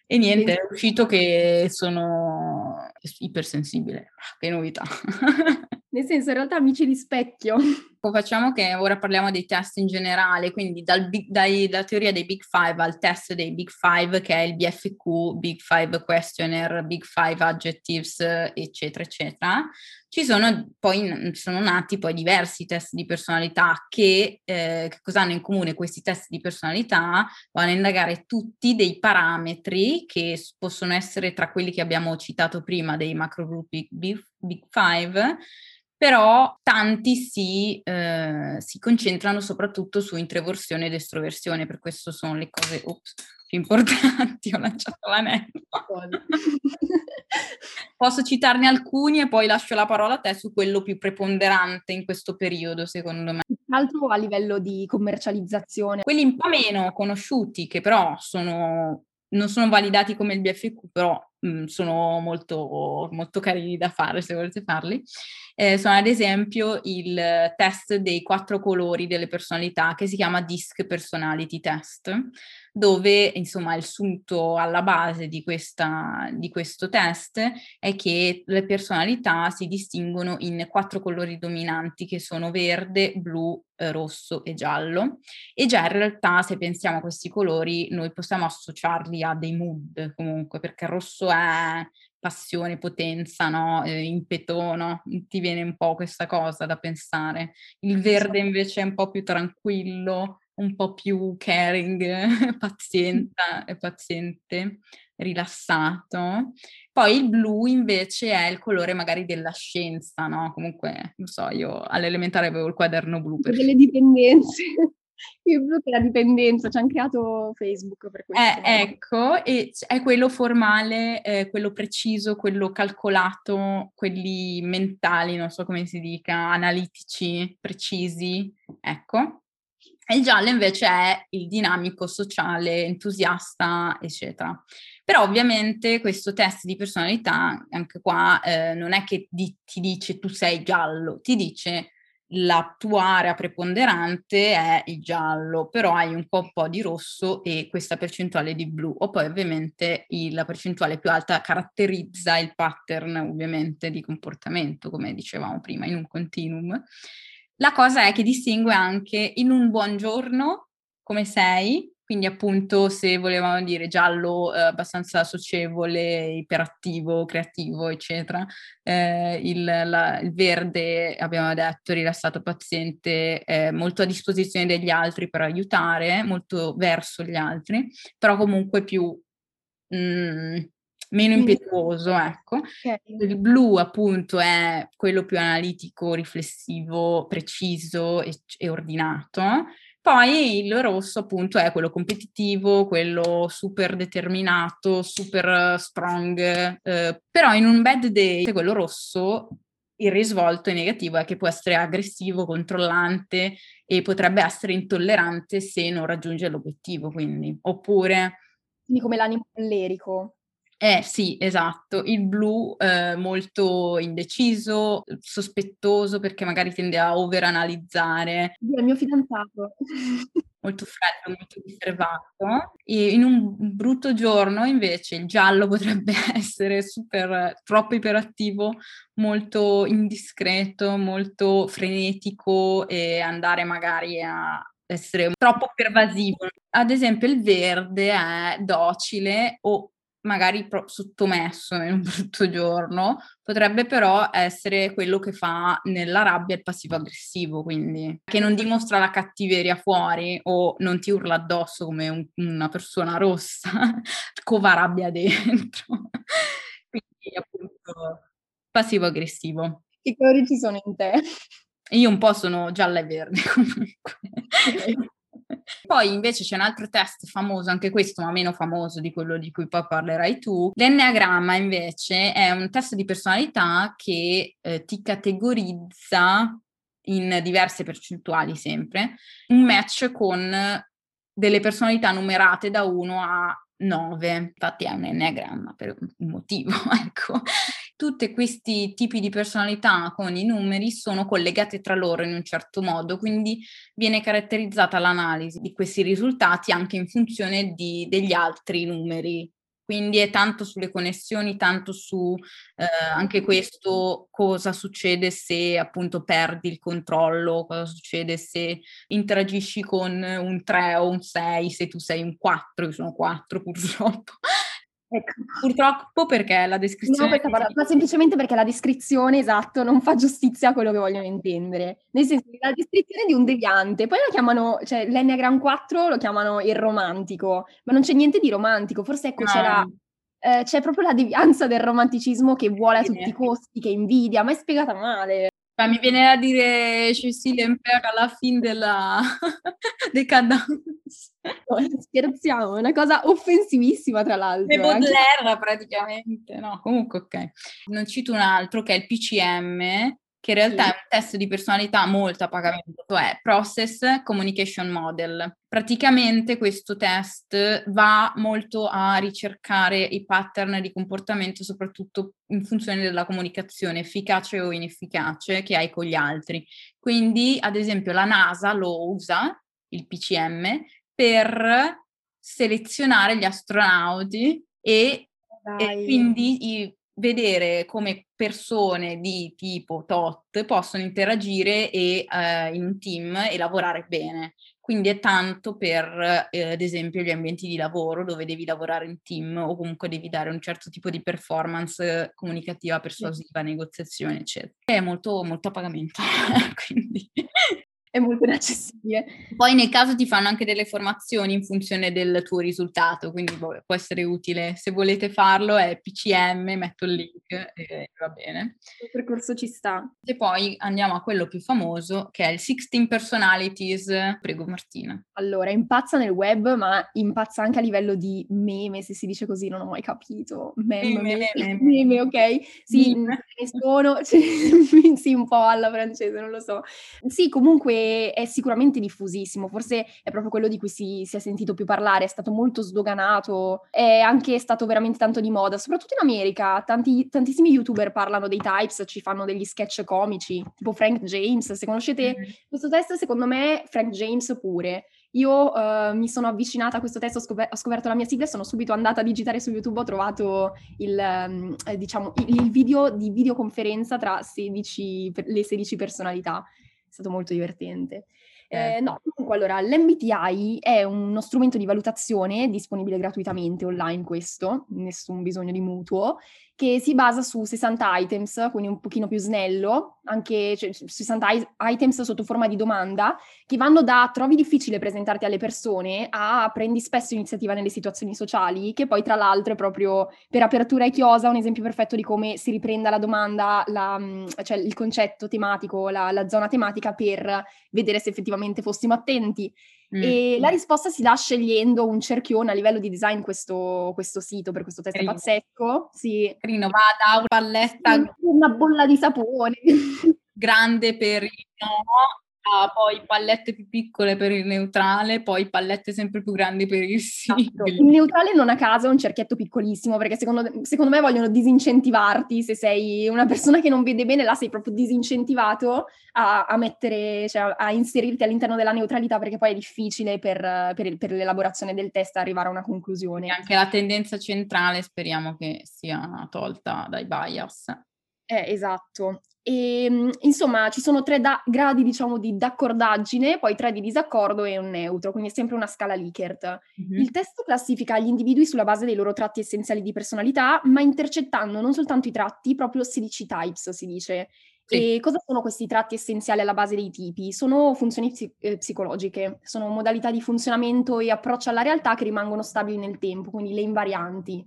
E niente, è uscito che sono ipersensibile. Che novità. (laughs) Nel senso, in realtà amici di specchio. Facciamo che ora parliamo dei test in generale, quindi dal dai, dalla teoria dei Big Five al test dei Big Five, che è il BFQ, Big Five Questionnaire, Big Five Adjectives, eccetera, eccetera. Ci sono poi sono nati poi diversi test di personalità che, eh, che cosa hanno in comune questi test di personalità? Vanno a indagare tutti dei parametri che possono essere tra quelli che abbiamo citato prima dei macrogruppi Big, Big Five però tanti si, eh, si, concentrano soprattutto su introversione ed estroversione, per questo sono le cose ops, più importanti, (laughs) ho lanciato l'anello. (laughs) Posso citarne alcuni e poi lascio la parola a te su quello più preponderante in questo periodo, secondo me. Altro a livello di commercializzazione. Quelli un po' meno conosciuti, che però sono non sono validati come il BFQ, però mh, mhmm, sono molto, molto carini da fare se volete farli. Eh, sono ad esempio il test dei quattro colori delle personalità che si chiama DISC Personality Test, dove insomma il sunto alla base di, questa, di questo test è che le personalità si distinguono in quattro colori dominanti che sono verde, blu, eh, rosso e giallo e già in realtà se pensiamo a questi colori noi possiamo associarli a dei mood comunque perché il rosso è passione, potenza, no? Eh, impeto, no? Ti viene un po' questa cosa da pensare. Il verde invece è un po' più tranquillo, un po' più caring, (laughs) pazienta, paziente, rilassato. Poi il blu invece è il colore magari della scienza, no? Comunque, non so, io all'elementare avevo il quaderno blu. Per delle dipendenze. (laughs) Il blu che è la dipendenza, ci hanno creato Facebook per questo. Eh, ecco, e è quello formale, eh, quello preciso, quello calcolato, quelli mentali, non so come si dica, analitici, precisi, ecco. Il giallo invece è il dinamico, sociale, entusiasta, eccetera. Però ovviamente questo test di personalità, anche qua, eh, non è che di- ti dice tu sei giallo, ti dice la tua area preponderante è il giallo, però hai un po', un po di rosso e questa percentuale di blu. O poi ovviamente il, la percentuale più alta caratterizza il pattern ovviamente di comportamento, come dicevamo prima, in un continuum. La cosa è che distingue anche in un buon giorno come sei, quindi appunto se volevamo dire giallo eh, abbastanza socievole, iperattivo, creativo, eccetera, eh, il, la, il, verde abbiamo detto rilassato paziente, eh, molto a disposizione degli altri per aiutare, molto verso gli altri, però comunque più mh, mm, meno impetuoso, ecco. Okay. Il blu appunto è quello più analitico, riflessivo, preciso e, e ordinato poi il rosso appunto è quello competitivo, quello super determinato, super strong, eh, però in un bad day, quello rosso, il risvolto è negativo è che può essere aggressivo, controllante e potrebbe essere intollerante se non raggiunge l'obiettivo, quindi. Oppure... Quindi come l'animo collerico. Eh sì, esatto, il blu eh, molto indeciso, sospettoso perché magari tende a overanalizzare. È il mio fidanzato. (laughs) molto freddo, molto riservato. E in un brutto giorno invece il giallo (laughs) potrebbe essere super, troppo iperattivo, molto indiscreto, molto frenetico e andare magari a essere troppo pervasivo, ad esempio il verde è docile o magari pro- sottomesso in un brutto giorno, potrebbe però essere quello che fa nella rabbia il passivo aggressivo, quindi che non dimostra la cattiveria fuori o non ti urla addosso come un, una persona rossa, (laughs) cova rabbia dentro. (laughs) quindi appunto passivo aggressivo. Che colori ci sono in te? Io un po' sono gialla e verde (laughs) comunque. Okay. Poi invece c'è un altro test famoso, anche questo ma meno famoso di quello di cui poi parlerai tu. L'enneagramma invece è un test di personalità che eh, ti categorizza in diverse percentuali sempre, un match con delle personalità numerate da 1 a 9, infatti è un enneagramma per un motivo, (laughs) ecco. Tutti questi tipi di personalità con i numeri sono collegate tra loro in un certo modo, quindi viene caratterizzata l'analisi di questi risultati anche in funzione di, degli altri numeri quindi è tanto sulle connessioni, tanto su eh, anche questo cosa succede se appunto perdi il controllo, cosa succede se interagisci con un 3 o un 6, se tu sei un 4, io sono 4 purtroppo. Ecco. Purtroppo perché la descrizione... No, perché, ma semplicemente perché la descrizione, esatto, non fa giustizia a quello che vogliono intendere. Nel senso la descrizione di un deviante, poi lo chiamano, cioè l'Enneagram 4 lo chiamano il romantico, ma non c'è niente di romantico, forse ecco no. c'era... Eh, c'è proprio la devianza del romanticismo che vuole a tutti i costi, che invidia, ma è spiegata male. Ma mi viene a dire Cecilia Impera alla fine della (laughs) decadence. Scherziamo, è una cosa offensivissima tra l'altro. E Baudelaire anche... praticamente, no, comunque ok. Non cito un altro che è il PCM, che in realtà sì. è un test di personalità molto a pagamento, è Process Communication Model. Praticamente questo test va molto a ricercare i pattern di comportamento, soprattutto in funzione della comunicazione efficace o inefficace che hai con gli altri. Quindi, ad esempio, la NASA lo usa, il PCM, per selezionare gli astronauti e, e quindi i, vedere come persone di tipo tot possono interagire e, uh, in un team e lavorare bene. Quindi è tanto per, eh, ad esempio, gli ambienti di lavoro dove devi lavorare in team o comunque devi dare un certo tipo di performance comunicativa, persuasiva, negoziazione, eccetera. È molto, molto a pagamento. (laughs) Quindi è molto inaccessibile. Poi nel caso ti fanno anche delle formazioni in funzione del tuo risultato, quindi può essere utile. Se volete farlo è PCM, metto il link e va bene. Il percorso ci sta. E poi andiamo a quello più famoso che è il 16 Personalities. Prego Martina. Allora, impazza nel web, ma impazza anche a livello di meme, se si dice così, non ho mai capito. Meme, meme, meme, meme ok? Sì, ne sono, (laughs) cioè, sì, un po' alla francese, non lo so. Sì, comunque è sicuramente diffusissimo, forse è proprio quello di cui si, si, è sentito più parlare, è stato molto sdoganato, è anche stato veramente tanto di moda, soprattutto in America, Tanti, tantissimi youtuber parlano dei types, ci fanno degli sketch comici, tipo Frank James, se conoscete mm-hmm. questo test secondo me Frank James pure. Io uh, mi sono avvicinata a questo test, ho, scoper- ho, scoperto la mia sigla e sono subito andata a digitare su YouTube, ho trovato il, um, eh, diciamo, il, il video di videoconferenza tra 16, le 16 personalità stato molto divertente. Eh, no, comunque allora, l'MBTI è uno strumento di valutazione disponibile gratuitamente online questo, nessun bisogno di mutuo, che si basa su 60 items, quindi un pochino più snello, anche cioè, 60 items sotto forma di domanda, che vanno da trovi difficile presentarti alle persone a prendi spesso iniziativa nelle situazioni sociali, che poi tra l'altro è proprio per apertura e chiosa un esempio perfetto di come si riprenda la domanda, la, cioè il concetto tematico, la, la zona tematica per vedere se effettivamente fossimo attenti. Mm. E la risposta si dà scegliendo un cerchione a livello di design questo, questo sito per questo test Carino. pazzesco. Sì. Carino, va da una palletta. Una bolla di sapone. (laughs) Grande per il no Ah, poi pallette più piccole per il neutrale, poi pallette sempre più grandi per il sì. Esatto. Il neutrale non a caso è un cerchietto piccolissimo, perché secondo, secondo, me vogliono disincentivarti, se sei una persona che non vede bene, là sei proprio disincentivato a, a mettere, cioè a inserirti all'interno della neutralità, perché poi è difficile per, per, per l'elaborazione del test arrivare a una conclusione. E anche la tendenza centrale speriamo che sia tolta dai bias. Eh, esatto. E, ehm, insomma, ci sono tre da- gradi, diciamo, di d'accordaggine, poi tre di disaccordo e un neutro, quindi è sempre una scala Likert. Mm-hmm. Il testo classifica gli individui sulla base dei loro tratti essenziali di personalità, ma intercettando non soltanto i tratti, proprio 16 types, si dice. Sì. E cosa sono questi tratti essenziali alla base dei tipi? Sono funzioni psi- eh, psicologiche, sono modalità di funzionamento e approccio alla realtà che rimangono stabili nel tempo, quindi le invarianti.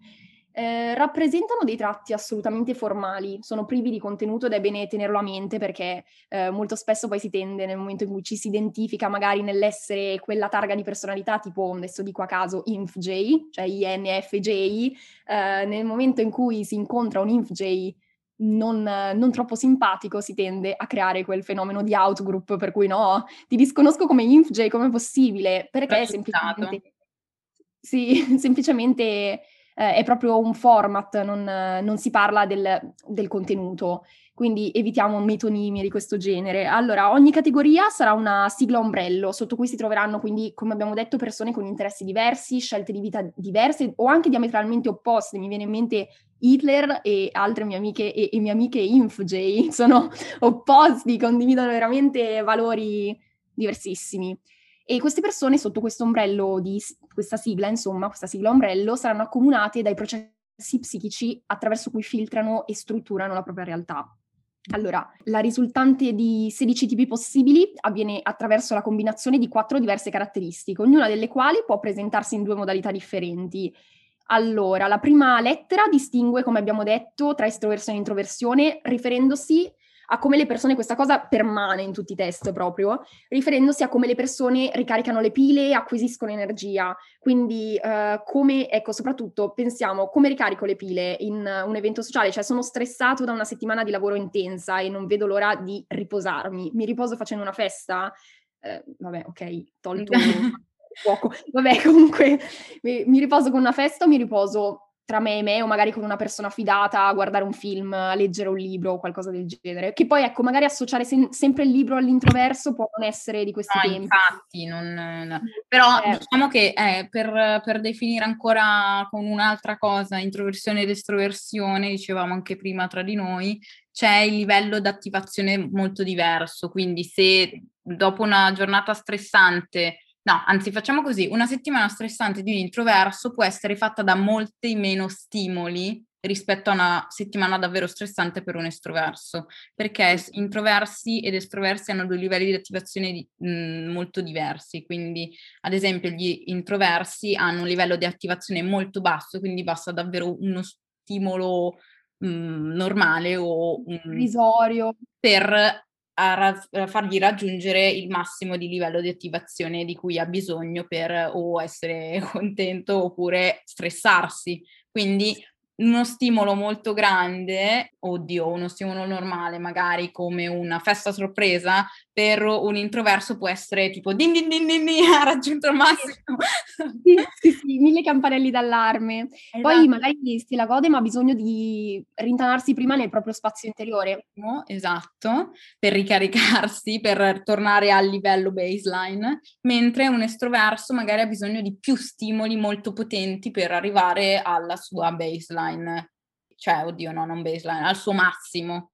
Eh, rappresentano dei tratti assolutamente formali, sono privi di contenuto ed è bene tenerlo a mente perché eh, molto spesso poi si tende nel momento in cui ci si identifica magari nell'essere quella targa di personalità tipo, adesso dico a caso, INFJ, cioè INFJ, eh, nel momento in cui si incontra un INFJ non, non, troppo simpatico si tende a creare quel fenomeno di outgroup per cui no, ti disconosco come INFJ, come possibile? Perché semplicemente... Sì, (laughs) semplicemente eh, è proprio un format, non, non si parla del, del contenuto quindi evitiamo metonimi di questo genere. Allora, ogni categoria sarà una sigla ombrello, sotto cui si troveranno quindi, come abbiamo detto, persone con interessi diversi, scelte di vita diverse o anche diametralmente opposte. Mi viene in mente Hitler e altre mie amiche e, e mie amiche InfJ, sono (laughs) opposti, condividono veramente valori diversissimi. E queste persone sotto questo ombrello di questa sigla, insomma, questa sigla ombrello, saranno accomunate dai processi psichici attraverso cui filtrano e strutturano la propria realtà. Allora, la risultante di 16 tipi possibili avviene attraverso la combinazione di quattro diverse caratteristiche, ognuna delle quali può presentarsi in due modalità differenti. Allora, la prima lettera distingue, come abbiamo detto, tra estroversione e introversione, riferendosi a come le persone, questa cosa permane in tutti i test proprio, riferendosi a come le persone ricaricano le pile e acquisiscono energia. Quindi eh, come, ecco, soprattutto pensiamo come ricarico le pile in un evento sociale, cioè sono stressato da una settimana di lavoro intensa e non vedo l'ora di riposarmi. Mi riposo facendo una festa? Eh, vabbè, ok, tolto (laughs) fuoco. Vabbè, comunque mi, mi riposo con una festa o mi riposo tra me e me o magari con una persona fidata a guardare un film, a leggere un libro o qualcosa del genere. Che poi ecco, magari associare sen- sempre il libro all'introverso può non essere di questi no, tempi. Infatti, non, no. però eh. diciamo che eh, per, per, definire ancora con un'altra cosa, introversione ed estroversione, dicevamo anche prima tra di noi, c'è il livello di attivazione molto diverso, quindi se dopo una giornata stressante No, anzi facciamo così, una settimana stressante di un introverso può essere fatta da molti meno stimoli rispetto a una settimana davvero stressante per un estroverso, perché introversi ed estroversi hanno due livelli di attivazione di, mh, molto diversi, quindi ad esempio gli introversi hanno un livello di attivazione molto basso, quindi basta davvero uno stimolo mh, normale o un, risorio. per a, ra- a, fargli raggiungere il massimo di livello di attivazione di cui ha bisogno per o essere (laughs) contento oppure stressarsi. Quindi uno stimolo molto grande, oddio, uno stimolo normale, magari come una festa sorpresa, per un introverso può essere tipo din din din din, din (laughs) ha raggiunto il massimo. Sì, sì, sì, mille campanelli d'allarme. Esatto. Poi magari se la gode ma ha bisogno di rintanarsi prima nel proprio spazio interiore. Esatto, per ricaricarsi, per tornare al livello baseline, mentre un estroverso magari ha bisogno di più stimoli molto potenti per arrivare alla sua baseline. Cioè, oddio, no, non baseline, al suo massimo.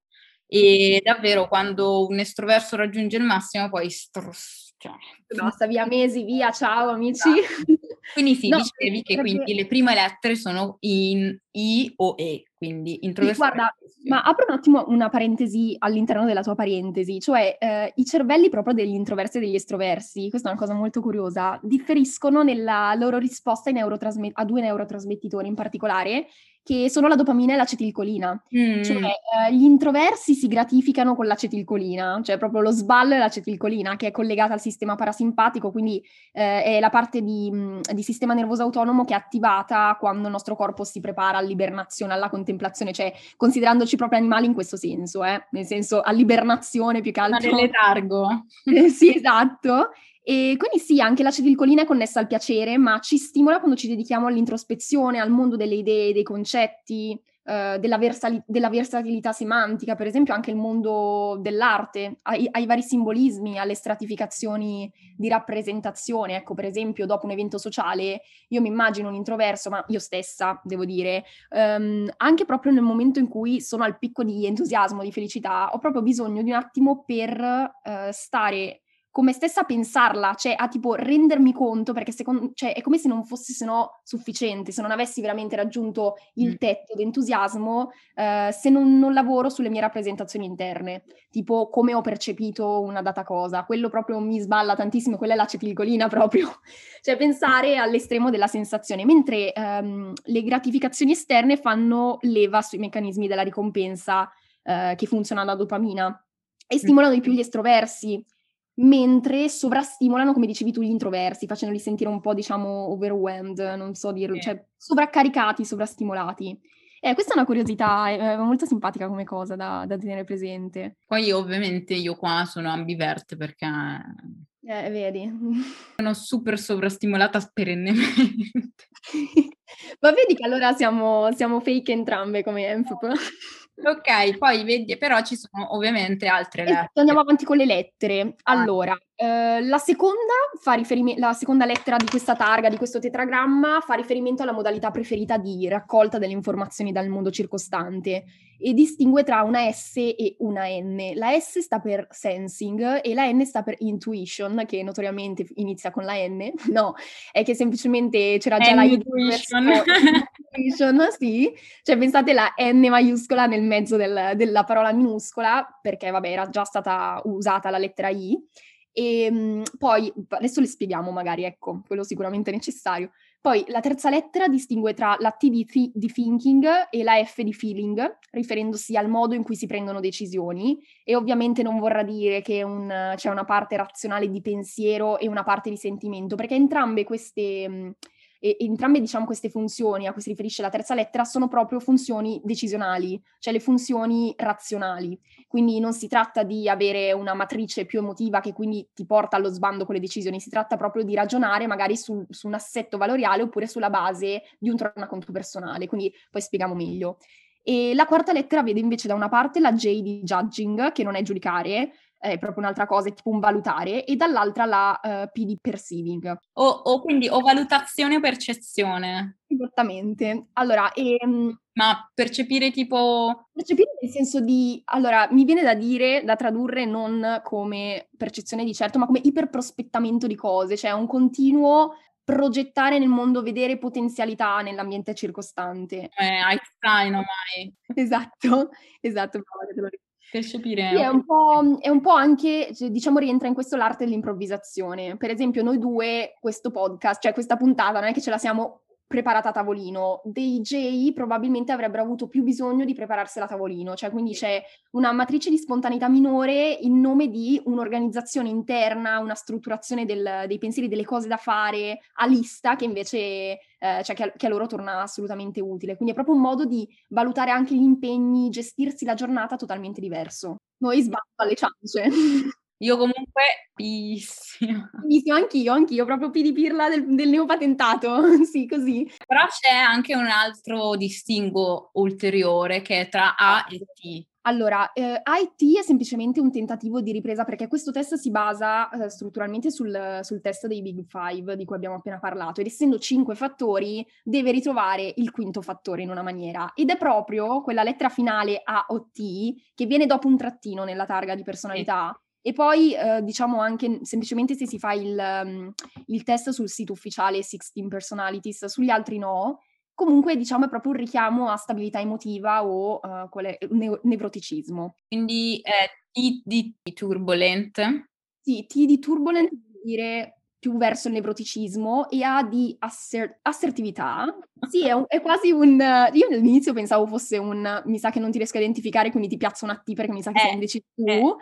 E davvero quando un estroverso raggiunge il massimo poi str- cioè, basta via mesi, via, ciao amici. Esatto. Quindi sì, no, dicevi che perché... quindi le prime lettere sono in I o E, quindi introversione. Guarda, ma apro un attimo una parentesi all'interno della tua parentesi, cioè eh, i cervelli proprio degli introversi e degli estroversi, questa è una cosa molto curiosa, differiscono nella loro risposta neurotrasmet- a due neurotrasmettitori in particolare che sono la dopamina e l'acetilcolina. Mm. Cioè, eh, gli introversi si gratificano con l'acetilcolina, cioè proprio lo sballo è l'acetilcolina, che è collegata al sistema parasimpatico, quindi eh, è la parte di, mm, di, sistema nervoso autonomo che è attivata quando il nostro corpo si prepara all'ibernazione, alla contemplazione, cioè considerandoci proprio animali in questo senso, eh? nel senso all'ibernazione più che altro. Ma letargo. (laughs) sì, esatto. E quindi sì, anche l'acetilcolina è connessa al piacere, ma ci stimola quando ci dedichiamo all'introspezione, al mondo delle idee, dei concetti. uh, della, versali- della, versatilità semantica, per esempio anche il mondo dell'arte, ai, ai, vari simbolismi, alle stratificazioni di rappresentazione. Ecco, per esempio, dopo un evento sociale, io mi immagino un introverso, ma io stessa, devo dire, um, anche proprio nel momento in cui sono al picco di entusiasmo, di felicità, ho proprio bisogno di un attimo per uh, stare come stessa a pensarla, cioè a tipo rendermi conto, perché secondo, cioè, è come se non fosse se no sufficiente, se non avessi veramente raggiunto il mm. tetto d'entusiasmo, eh, se non, non, lavoro sulle mie rappresentazioni interne, tipo come ho percepito una data cosa, quello proprio mi sballa tantissimo, quella è l'acetilcolina (laughs) proprio, cioè pensare all'estremo della sensazione, mentre ehm, le gratificazioni esterne fanno leva sui meccanismi della ricompensa eh, che funzionano alla dopamina e stimolano di più gli estroversi, mentre sovrastimolano, come dicevi tu, gli introversi, facendoli sentire un po', diciamo, overwhelmed, non so dirlo, cioè sovraccaricati, sovrastimolati. Eh, questa è una curiosità, è molto simpatica come cosa da, da tenere presente. Poi ovviamente io qua sono ambiverte perché... Eh, vedi. Sono super sovrastimolata perennemente. (laughs) Ma vedi che allora siamo, siamo fake entrambe come ENFP. Ok, poi vedi, però ci sono ovviamente altre lettere. Andiamo avanti con le lettere. Ah. Allora, eh, la, seconda fa riferimento, la seconda lettera di questa targa, di questo tetragramma, fa riferimento alla modalità preferita di raccolta delle informazioni dal mondo circostante e distingue tra una S e una N. La S sta per sensing e la N sta per intuition, che notoriamente inizia con la N. (laughs) No, è che semplicemente c'era già intuition. la intuition. (laughs) sì. Cioè pensate la N maiuscola nel mezzo del, della parola minuscola, perché vabbè era già stata usata la lettera I. E ehm, poi, adesso le spieghiamo magari, ecco, quello sicuramente è necessario. Poi la terza lettera distingue tra la T di, th- di, thinking e la F di feeling, riferendosi al modo in cui si prendono decisioni e ovviamente non vorrà dire che un, c'è una parte razionale di pensiero e una parte di sentimento, perché entrambe queste e entrambe diciamo queste funzioni a cui si riferisce la terza lettera sono proprio funzioni decisionali, cioè le funzioni razionali. Quindi non si tratta di avere una matrice più emotiva che quindi ti porta allo sbando con le decisioni, si tratta proprio di ragionare magari su, su un assetto valoriale oppure sulla base di un tornaconto personale, quindi poi spieghiamo meglio. E la quarta lettera vede invece da una parte la J di judging, che non è giudicare, è proprio un'altra cosa, è tipo un valutare, e dall'altra la uh, P di perceiving. O, o, quindi o valutazione o percezione. Esattamente. Allora, ehm, Ma percepire tipo... Percepire nel senso di... Allora, mi viene da dire, da tradurre non come percezione di certo, ma come iperprospettamento di cose, cioè un continuo progettare nel mondo, vedere potenzialità nell'ambiente circostante. Eh, Einstein ormai. Esatto, (laughs) esatto, te lo ricordo. Percepire. Sì, è un, po', è un po' anche, cioè, diciamo, rientra in questo l'arte dell'improvvisazione. Per esempio, noi due, questo podcast, cioè questa puntata, non è che ce la siamo preparata a tavolino. Dei J probabilmente avrebbero avuto più bisogno di prepararsela a tavolino, cioè quindi c'è una matrice di spontaneità minore in nome di un'organizzazione interna, una strutturazione del, dei pensieri, delle cose da fare a lista che invece eh, cioè che a, che a loro torna assolutamente utile. Quindi è proprio un modo di valutare anche gli impegni, gestirsi la giornata totalmente diverso. Noi sbatto alle ciance. (laughs) Io comunque pissimo. Pissimo, anch'io, anch'io, proprio P di pirla del, del neopatentato, (laughs) sì, così. Però c'è anche un altro distinguo ulteriore che è tra A e T. Allora, eh, IT è semplicemente un tentativo di ripresa perché questo test si basa eh, strutturalmente sul, sul, test dei Big Five di cui abbiamo appena parlato ed essendo cinque fattori deve ritrovare il quinto fattore in una maniera ed è proprio quella lettera finale A o T che viene dopo un trattino nella targa di personalità. E poi eh, diciamo anche semplicemente se si fa il, um, il, test sul sito ufficiale 16 Personalities, sugli altri no, comunque diciamo è proprio un richiamo a stabilità emotiva o uh, quale, ne- nevroticismo. Quindi è T di turbulent? Sì, T di turbulent vuol dire più verso il nevroticismo e A di asser- assertività. Sì, è, un, è, quasi un... Io all'inizio pensavo fosse un... Mi sa che non ti riesco a identificare, quindi ti piazzo una T perché mi sa che eh, sei invece tu. Eh.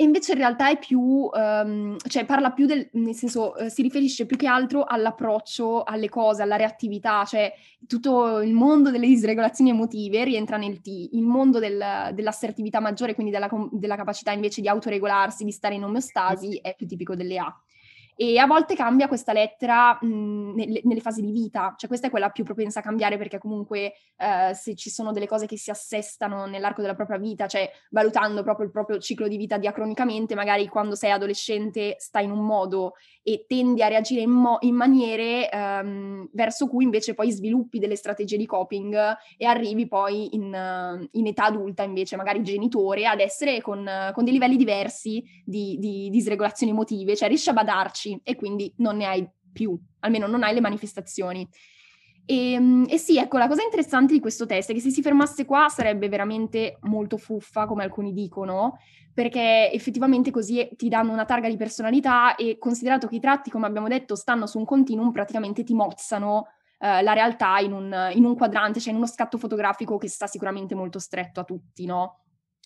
E invece in realtà è più, um, cioè parla più del, nel senso, uh, si riferisce più che altro all'approccio alle cose, alla reattività, cioè tutto il mondo delle disregolazioni emotive rientra nel T, il mondo del, dell'assertività maggiore, quindi della, della, capacità invece di autoregolarsi, di stare in omeostasi, è più tipico delle A. e a volte cambia questa lettera mh, nelle, nelle, fasi di vita, cioè questa è quella più propensa a cambiare perché comunque eh, se ci sono delle cose che si assestano nell'arco della propria vita, cioè valutando proprio il proprio ciclo di vita diacronicamente, magari quando sei adolescente stai in un modo e tendi a reagire in, mo- in maniere ehm, verso cui invece poi sviluppi delle strategie di coping e arrivi poi in, in età adulta invece, magari genitore, ad essere con, con dei livelli diversi di, di disregolazioni emotive, cioè riesci a badarci esci e quindi non ne hai più, almeno non hai le manifestazioni. E, ehm, e, sì, ecco, la cosa interessante di questo test è che se si fermasse qua sarebbe veramente molto fuffa, come alcuni dicono, perché effettivamente così ti danno una targa di personalità e considerato che i tratti, come abbiamo detto, stanno su un continuum, praticamente ti mozzano eh, la realtà in un, in un quadrante, cioè in uno scatto fotografico che sta sicuramente molto stretto a tutti, no?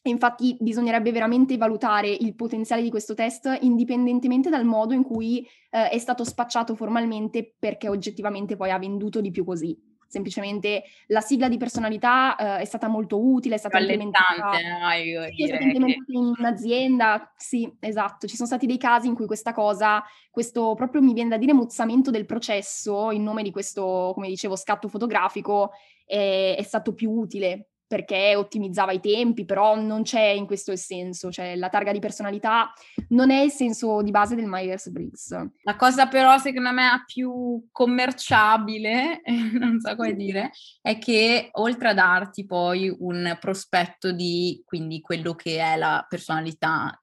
Infatti bisognerebbe veramente valutare il potenziale di questo test indipendentemente dal modo in cui eh, è stato spacciato formalmente perché oggettivamente poi ha venduto di più così. Semplicemente la sigla di personalità eh, è stata molto utile, è stata implementata, no, io sì, è stata implementata che... in un'azienda, sì, esatto. Ci sono stati dei casi in cui questa cosa, questo proprio mi viene da dire muzzamento del processo in nome di questo, come dicevo, scatto fotografico è, è stato più utile perché ottimizzava i tempi, però non c'è in questo il senso, cioè la targa di personalità non è il senso di base del Myers-Briggs. La cosa però secondo me più commerciabile, (laughs) non so come dire, è che oltre a darti poi un prospetto di quindi quello che è la personalità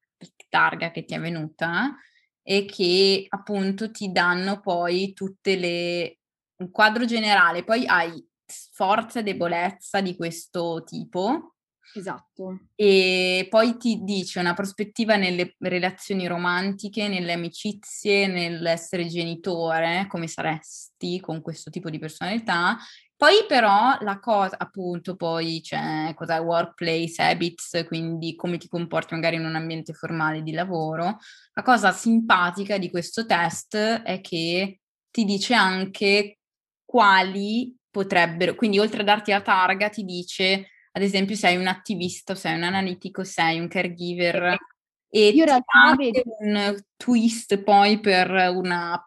targa che ti è venuta e che appunto ti danno poi tutte le un quadro generale, poi hai forza e debolezza di questo tipo. Esatto. E poi ti dice una prospettiva nelle relazioni romantiche, nelle amicizie, nell'essere genitore, come saresti con questo tipo di personalità. Poi però la cosa, appunto, poi c'è cos'è workplace habits, quindi come ti comporti magari in un ambiente formale di lavoro. La cosa simpatica di questo test è che ti dice anche quali potrebbero, quindi oltre a darti la targa ti dice ad esempio sei un attivista, sei un analitico, sei un caregiver e Io in realtà vedo un twist poi per una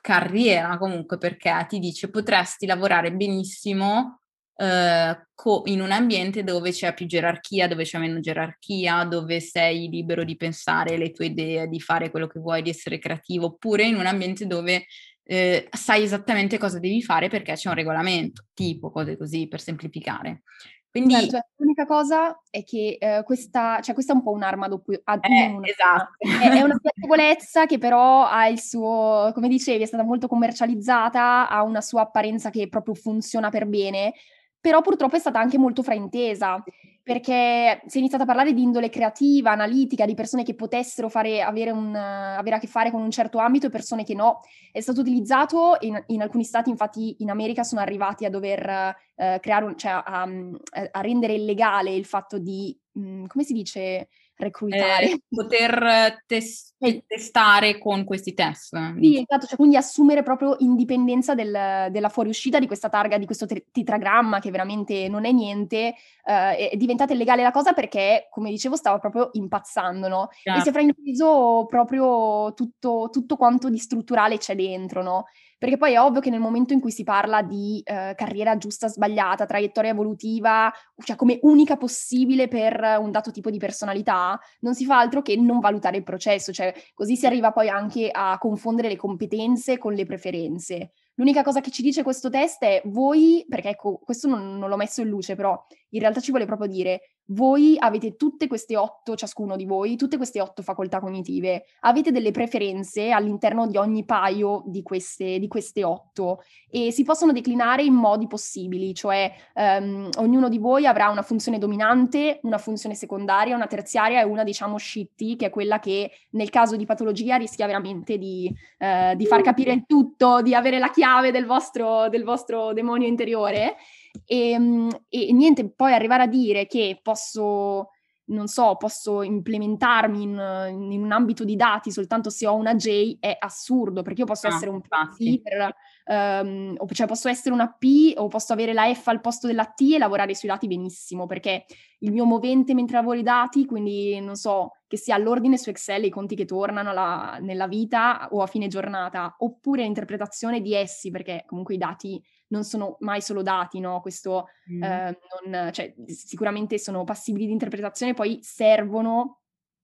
carriera comunque perché ti dice potresti lavorare benissimo eh, co- in un ambiente dove c'è più gerarchia, dove c'è meno gerarchia, dove sei libero di pensare le tue idee, di fare quello che vuoi, di essere creativo, oppure in un ambiente dove eh, sai esattamente cosa devi fare perché c'è un regolamento, tipo cose così per semplificare. Quindi certo, cioè, l'unica cosa è che eh, questa, cioè questa è un po' un'arma doppio. Ah, eh, esatto. È, è una piacevolezza che però ha il suo, come dicevi, è stata molto commercializzata, ha una sua apparenza che proprio funziona per bene, però purtroppo è stata anche molto fraintesa perché si è iniziato a parlare di indole creativa, analitica, di persone che potessero fare, avere, un, avere, a che fare con un certo ambito e persone che no. È stato utilizzato in, in alcuni stati, infatti in America sono arrivati a dover eh, creare, un, cioè a, a, rendere illegale il fatto di, mh, mm, come si dice, reclutare. Eh, poter tes- testare con questi test. Sì, esatto, cioè quindi assumere proprio indipendenza del, della fuoriuscita di questa targa, di questo tetragramma che veramente non è niente, eh, è diventata illegale la cosa perché, come dicevo, stava proprio impazzando, no? Certo. E si è frainteso proprio tutto, tutto quanto di strutturale c'è dentro, no? Perché poi è ovvio che nel momento in cui si parla di eh, carriera giusta, sbagliata, traiettoria evolutiva, cioè come unica possibile per un dato tipo di personalità, non si fa altro che non valutare il processo, cioè così si arriva poi anche a confondere le competenze con le preferenze. L'unica cosa che ci dice questo test è voi, perché ecco, questo non, non l'ho messo in luce, però in realtà ci vuole proprio dire voi avete tutte queste otto, ciascuno di voi, tutte queste otto facoltà cognitive, avete delle preferenze all'interno di ogni paio di queste, di queste otto e si possono declinare in modi possibili, cioè um, ognuno di voi avrà una funzione dominante, una funzione secondaria, una terziaria e una diciamo shitty, che è quella che nel caso di patologia rischia veramente di, uh, di far capire il tutto, di avere la chiave del vostro, del vostro demonio interiore. E, ehm, e niente, poi arrivare a dire che posso non so, posso implementarmi in, in, un ambito di dati soltanto se ho una J è assurdo, perché io posso ah, essere un P, per, um, o, cioè posso essere una P o posso avere la F al posto della T e lavorare sui dati benissimo, perché il mio movente mentre lavoro i dati, quindi non so, che sia all'ordine su Excel i conti che tornano alla, nella vita o a fine giornata, oppure l'interpretazione di essi, perché comunque i dati non sono mai solo dati, no? Questo mm. eh, non, cioè, sicuramente sono passibili di interpretazione, poi servono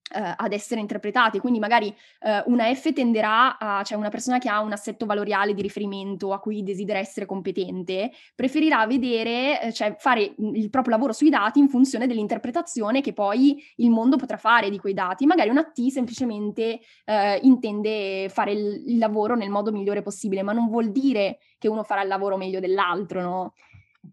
Uh, ad essere interpretati. Quindi magari uh, una F tenderà a, cioè una persona che ha un assetto valoriale di riferimento a cui desidera essere competente, preferirà vedere, uh, cioè fare il proprio lavoro sui dati in funzione dell'interpretazione che poi il mondo potrà fare di quei dati. Magari una T semplicemente intende fare il, il lavoro nel modo migliore possibile, ma non vuol dire che uno farà il lavoro meglio dell'altro, no?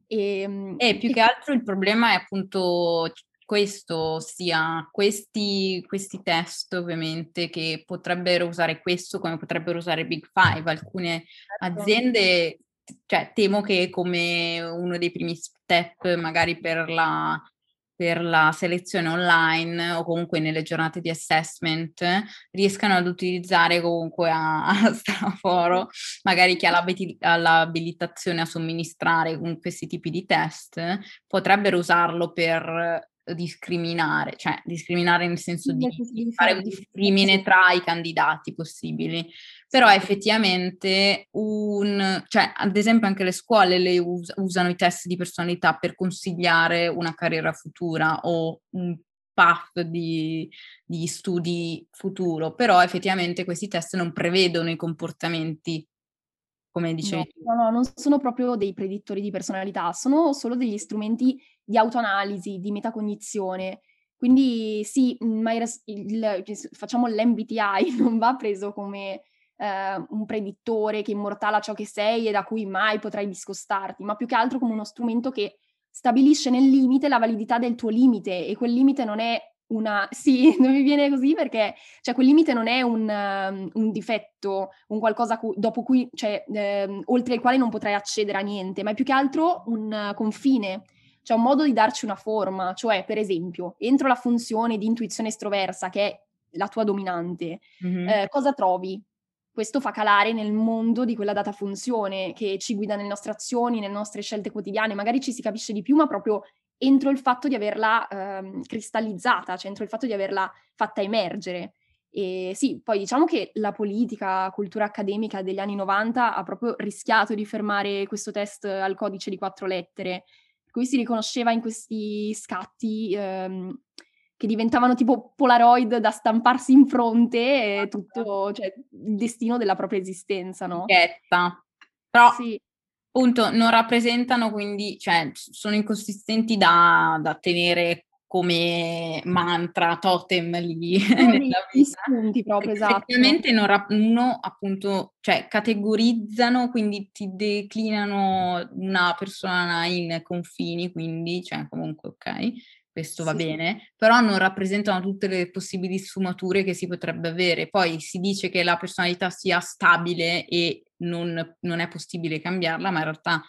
E, ehm, e più e... che altro il problema è appunto questo, ossia questi, questi test ovviamente che potrebbero usare questo come potrebbero usare Big Five. Alcune certo. aziende, cioè temo che come uno dei primi step magari per la, per la selezione online o comunque nelle giornate di assessment riescano ad utilizzare comunque a, a straforo magari chi ha l'abilitazione a somministrare questi tipi di test potrebbero usarlo per discriminare, cioè discriminare nel senso di, fare un discrimine tra i candidati possibili. Però effettivamente un, cioè ad esempio anche le scuole le us- usano i test di personalità per consigliare una carriera futura o un path di, di studi futuro, però effettivamente questi test non prevedono i comportamenti come dicevi no, no, no, non sono proprio dei predittori di personalità, sono solo degli strumenti di autoanalisi, di metacognizione. Quindi sì, ma il, il, facciamo l'MBTI, (laughs) non va preso come eh, un predittore che immortala ciò che sei e da cui mai potrai discostarti, ma più che altro come uno strumento che stabilisce nel limite la validità del tuo limite e quel limite non è una... Sì, (laughs) non mi viene così perché cioè, quel limite non è un, um, un difetto, un qualcosa cu- dopo cui, cioè, eh, oltre il quale non potrai accedere a niente, ma è più che altro un uh, confine, cioè un modo di darci una forma, cioè per esempio, entro la funzione di intuizione estroversa che è la tua dominante, mm-hmm. eh, cosa trovi? Questo fa calare nel mondo di quella data funzione che ci guida nelle nostre azioni, nelle nostre scelte quotidiane, magari ci si capisce di più, ma proprio entro il fatto di averla ehm, cristallizzata, cioè entro il fatto di averla fatta emergere. E sì, poi diciamo che la politica, cultura accademica degli anni 90 ha proprio rischiato di fermare questo test al codice di quattro lettere, per cui si riconosceva in questi scatti ehm, che diventavano tipo Polaroid da stamparsi in fronte e tutto, cioè il destino della propria esistenza, no? Etichetta. Però sì appunto non rappresentano quindi, cioè sono inconsistenti da, da tenere come mantra, totem lì (laughs) nella vita. Spunti proprio, esatto. Non rap- uno appunto, cioè categorizzano, quindi ti declinano una persona in confini, quindi, cioè comunque ok, questo va sì. bene, però non rappresentano tutte le possibili sfumature che si potrebbe avere. Poi si dice che la personalità sia stabile e non, non è possibile cambiarla, ma in realtà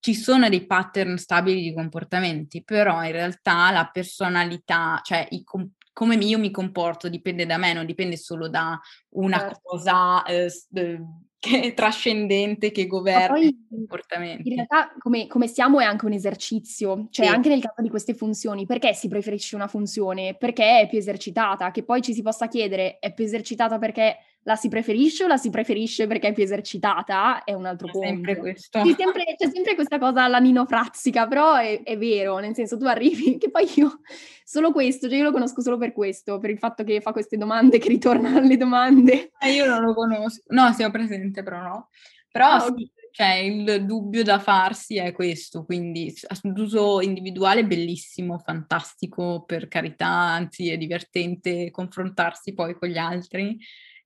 ci sono dei pattern stabili di comportamenti, però in realtà la personalità, cioè i, com- come io mi comporto dipende da me, non dipende solo da una certo. cosa eh, che è trascendente che governa i comportamenti. In realtà come, come, siamo è anche un esercizio, cioè sì. anche nel caso di queste funzioni, perché si preferisce una funzione? Perché è più esercitata, che poi ci si possa chiedere è più esercitata perché la si preferisce o la si preferisce perché è più esercitata, è un altro punto. Sempre questo. Sì, sempre, c'è sempre questa cosa alla Nino Frazzica, però è, è, vero, nel senso tu arrivi, (laughs) che poi io, solo questo, cioè io lo conosco solo per questo, per il fatto che fa queste domande, che ritorna alle domande. Eh, io non lo conosco, no, siamo presente però no. Però oh, sì, cioè, il dubbio da farsi è questo, quindi l'uso individuale è bellissimo, fantastico, per carità, anzi è divertente confrontarsi poi con gli altri,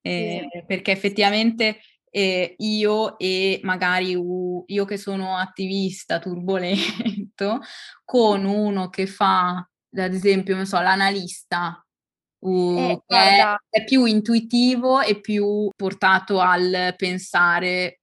eh, sì. perché effettivamente eh, io e magari uh, io che sono attivista turbolento con uno che fa, ad esempio, non so, l'analista, uh, eh, che è, è, più intuitivo e più portato al pensare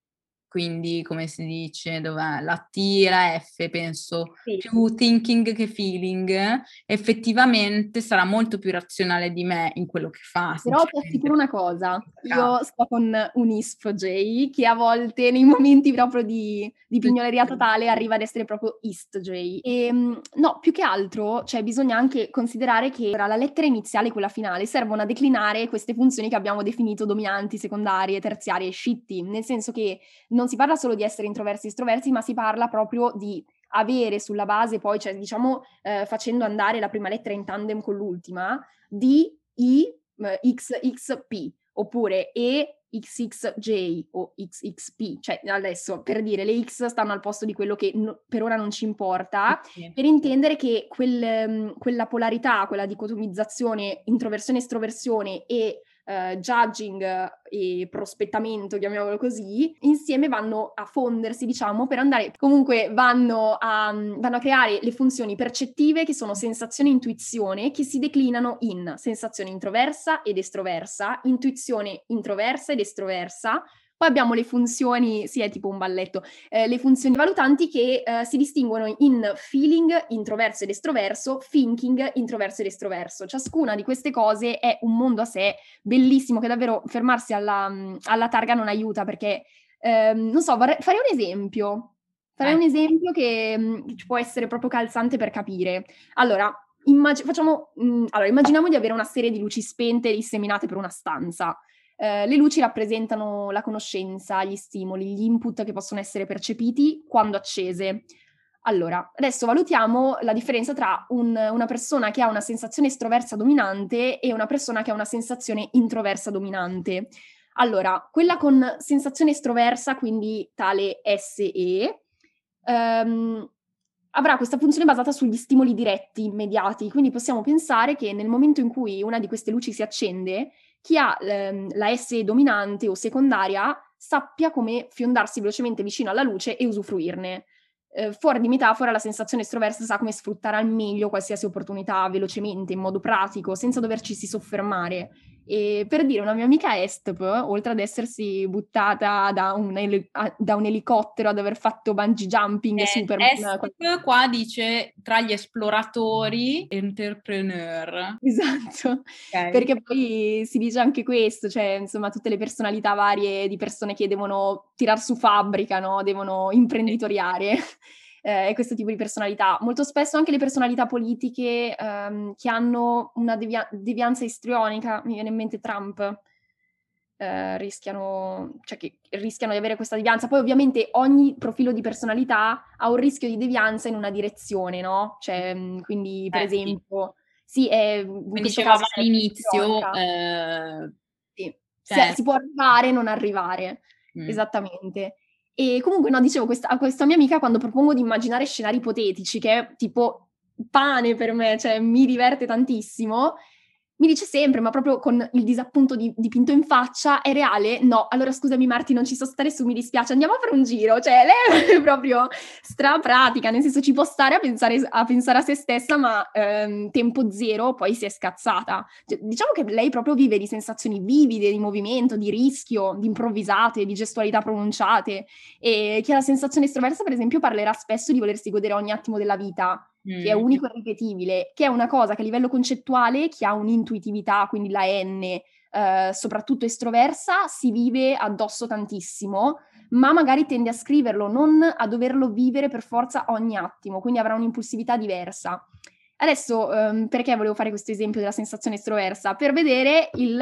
quindi come si dice, dov'è? La T e la F, penso, Sì. più thinking che feeling, effettivamente sarà molto più razionale di me in quello che fa. Però ti sinceramente. assicuro una cosa, io sto con un ISFJ che a volte nei momenti proprio di, di pignoleria totale arriva ad essere proprio ISTJ. E mm, no, più che altro, cioè bisogna anche considerare che tra la lettera iniziale e quella finale servono a declinare queste funzioni che abbiamo definito dominanti, secondarie, terziarie e scitti, nel senso che non si parla solo di essere introversi e estroversi, ma si parla proprio di avere sulla base poi, cioè diciamo eh, facendo andare la prima lettera in tandem con l'ultima, di I eh, XXP oppure E XXJ o XXP, cioè adesso per dire le X stanno al posto di quello che no- per ora non ci importa, Sì. per intendere che quel, ehm, quella polarità, quella dicotomizzazione introversione-estroversione e eh, judging e prospettamento, chiamiamolo così, insieme vanno a fondersi, diciamo, per andare, comunque vanno a, vanno a creare le funzioni percettive che sono sensazione e intuizione, che si declinano in sensazione introversa ed estroversa, intuizione introversa ed estroversa, poi abbiamo le funzioni, sì, è tipo un balletto, eh, le funzioni valutanti che eh, si distinguono in feeling introverso ed estroverso, thinking introverso ed estroverso. Ciascuna di queste cose è un mondo a sé bellissimo che davvero fermarsi alla, alla targa non aiuta perché, ehm, non so, vorrei, farei un esempio. Farei Eh. un esempio che mh, ci può essere proprio calzante per capire. Allora, immag- facciamo, mh, allora, immaginiamo di avere una serie di luci spente disseminate per una stanza. Eh, le luci rappresentano la conoscenza, gli stimoli, gli input che possono essere percepiti quando accese. Allora, adesso valutiamo la differenza tra un- una persona che ha una sensazione estroversa dominante e una persona che ha una sensazione introversa dominante. Allora, quella con sensazione estroversa, quindi tale SE, ehm, avrà questa funzione basata sugli stimoli diretti, immediati, quindi possiamo pensare che nel momento in cui una di queste luci si accende, chi ha ehm, la S dominante o secondaria sappia come fiondarsi velocemente vicino alla luce e usufruirne. Eh, fuori di metafora, la sensazione estroversa sa come sfruttare al meglio qualsiasi opportunità velocemente, in modo pratico, senza doverci soffermare. E per dire, una mia amica Estep, oltre ad essersi buttata da un, a- da un elicottero ad aver fatto bungee jumping Eh, Superman, Esp qua dice tra gli esploratori entrepreneur. (laughs) Esatto, Ok. perché poi si dice anche questo, cioè insomma tutte le personalità varie di persone che devono tirar su fabbrica, no? devono imprenditoriare, eh, e questo tipo di personalità. Molto spesso anche le personalità politiche ehm, che hanno una devia- devianza istrionica, mi viene in mente Trump, eh, rischiano, cioè che rischiano di avere questa devianza. Poi ovviamente ogni profilo di personalità ha un rischio di devianza in una direzione, no? Cioè, mh, quindi per Eh, sì. esempio, sì, è, Come dicevamo all'inizio, eh, Sì. cioè- Si, si può arrivare e non arrivare, mm. esattamente. E comunque, no, dicevo questa- a questa mia amica quando propongo di immaginare scenari ipotetici, che è tipo pane per me, cioè mi diverte tantissimo, mi dice sempre, ma proprio con il disappunto di- dipinto in faccia, è reale? No, allora scusami Marti, non ci so stare su, mi dispiace, andiamo a fare un giro, cioè lei è (laughs) proprio strapratica, nel senso ci può stare a pensare a, pensare a se stessa, ma ehm, tempo zero poi si è scazzata. Cioè, diciamo che lei proprio vive di sensazioni vivide, di movimento, di rischio, di improvvisate, di gestualità pronunciate. E chi ha la sensazione estroversa, per esempio, parlerà spesso di volersi godere ogni attimo della vita, che è Mm. unico e ripetibile, che è una cosa che a livello concettuale, chi ha un'intuitività, quindi la N, eh, soprattutto estroversa, si vive addosso tantissimo, ma magari tende a scriverlo, non a doverlo vivere per forza ogni attimo, quindi avrà un'impulsività diversa. Adesso, ehm, perché volevo fare questo esempio della sensazione estroversa? Per vedere il,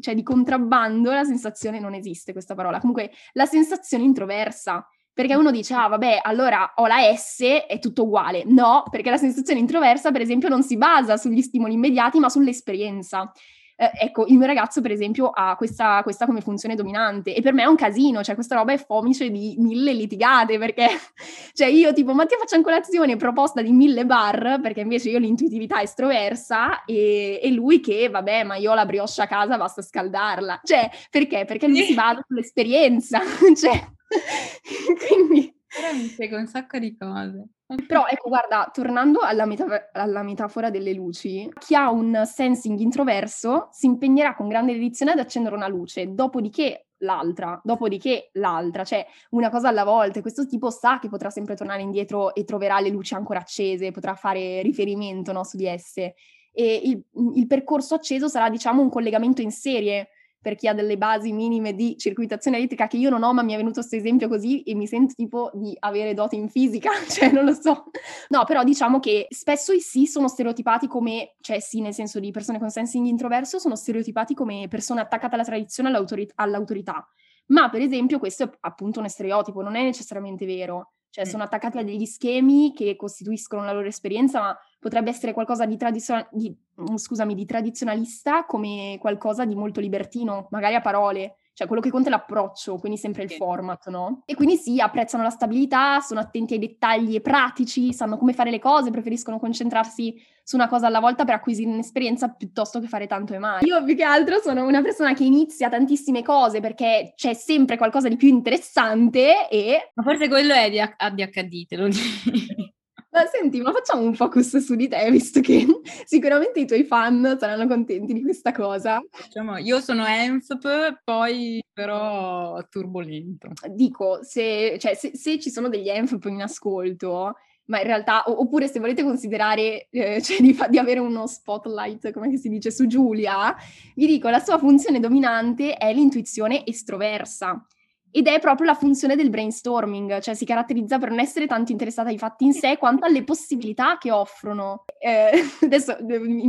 cioè di contrabbando la sensazione, non esiste questa parola, comunque la sensazione introversa. Perché uno dice, ah vabbè, allora ho la S, è tutto uguale. No, perché la sensazione introversa, per esempio, non si basa sugli stimoli immediati, ma sull'esperienza. Eh, ecco, il mio ragazzo, per esempio, ha questa, questa come funzione dominante e per me è un casino, cioè questa roba è fomice di mille litigate, perché (laughs) cioè io tipo, ma ti faccio colazione proposta di mille bar, perché invece io l'intuitività estroversa e, e lui che, vabbè, ma io ho la brioche a casa, basta scaldarla. Cioè, perché? Perché lui si (laughs) basa sull'esperienza, (laughs) cioè, (laughs) quindi... Ora mi spiego un sacco di cose. Però ecco, guarda, tornando alla, meta- alla metafora delle luci, chi ha un sensing introverso si impegnerà con grande dedizione ad accendere una luce, dopodiché l'altra, dopodiché l'altra, cioè una cosa alla volta. Questo tipo sa che potrà sempre tornare indietro e troverà le luci ancora accese, potrà fare riferimento no, su di esse. E il, il percorso acceso sarà, diciamo, un collegamento in serie per chi ha delle basi minime di circuitazione elettrica che io non ho, ma mi è venuto questo esempio così e mi sento tipo di avere doti in fisica, (laughs) cioè non lo so. No, però diciamo che spesso i sì sono stereotipati come, cioè sì nel senso di persone con sensing introverso, sono stereotipati come persone attaccate alla tradizione, all'autorit- all'autorità. Ma per esempio questo è appunto un stereotipo, non è necessariamente vero. Cioè sono attaccati a degli schemi che costituiscono la loro esperienza, ma potrebbe essere qualcosa di, tradizio- di, mm, scusami, di tradizionalista come qualcosa di molto libertino, magari a parole. Cioè quello che conta è l'approccio, quindi sempre il format, no? E quindi sì, apprezzano la stabilità, sono attenti ai dettagli e pratici, sanno come fare le cose, preferiscono concentrarsi su una cosa alla volta per acquisire un'esperienza piuttosto che fare tanto e mai. Io più che altro sono una persona che inizia tantissime cose perché c'è sempre qualcosa di più interessante e... Ma forse quello è di ADHD, te lo dico. (laughs) Ma senti, ma facciamo un focus su di te, visto che (laughs) sicuramente i tuoi fan saranno contenti di questa cosa. Diciamo, io sono ENFP, poi però turbolento. Dico, se, cioè, se, se ci sono degli ENFP in ascolto, ma in realtà, oppure se volete considerare eh, (laughs) cioè di, di, avere uno spotlight, come si dice, su Giulia, vi dico, la sua funzione dominante è l'intuizione estroversa. Ed è proprio la funzione del brainstorming, cioè si caratterizza per non essere tanto interessata ai fatti in sé quanto alle possibilità che offrono. Eh, (laughs) adesso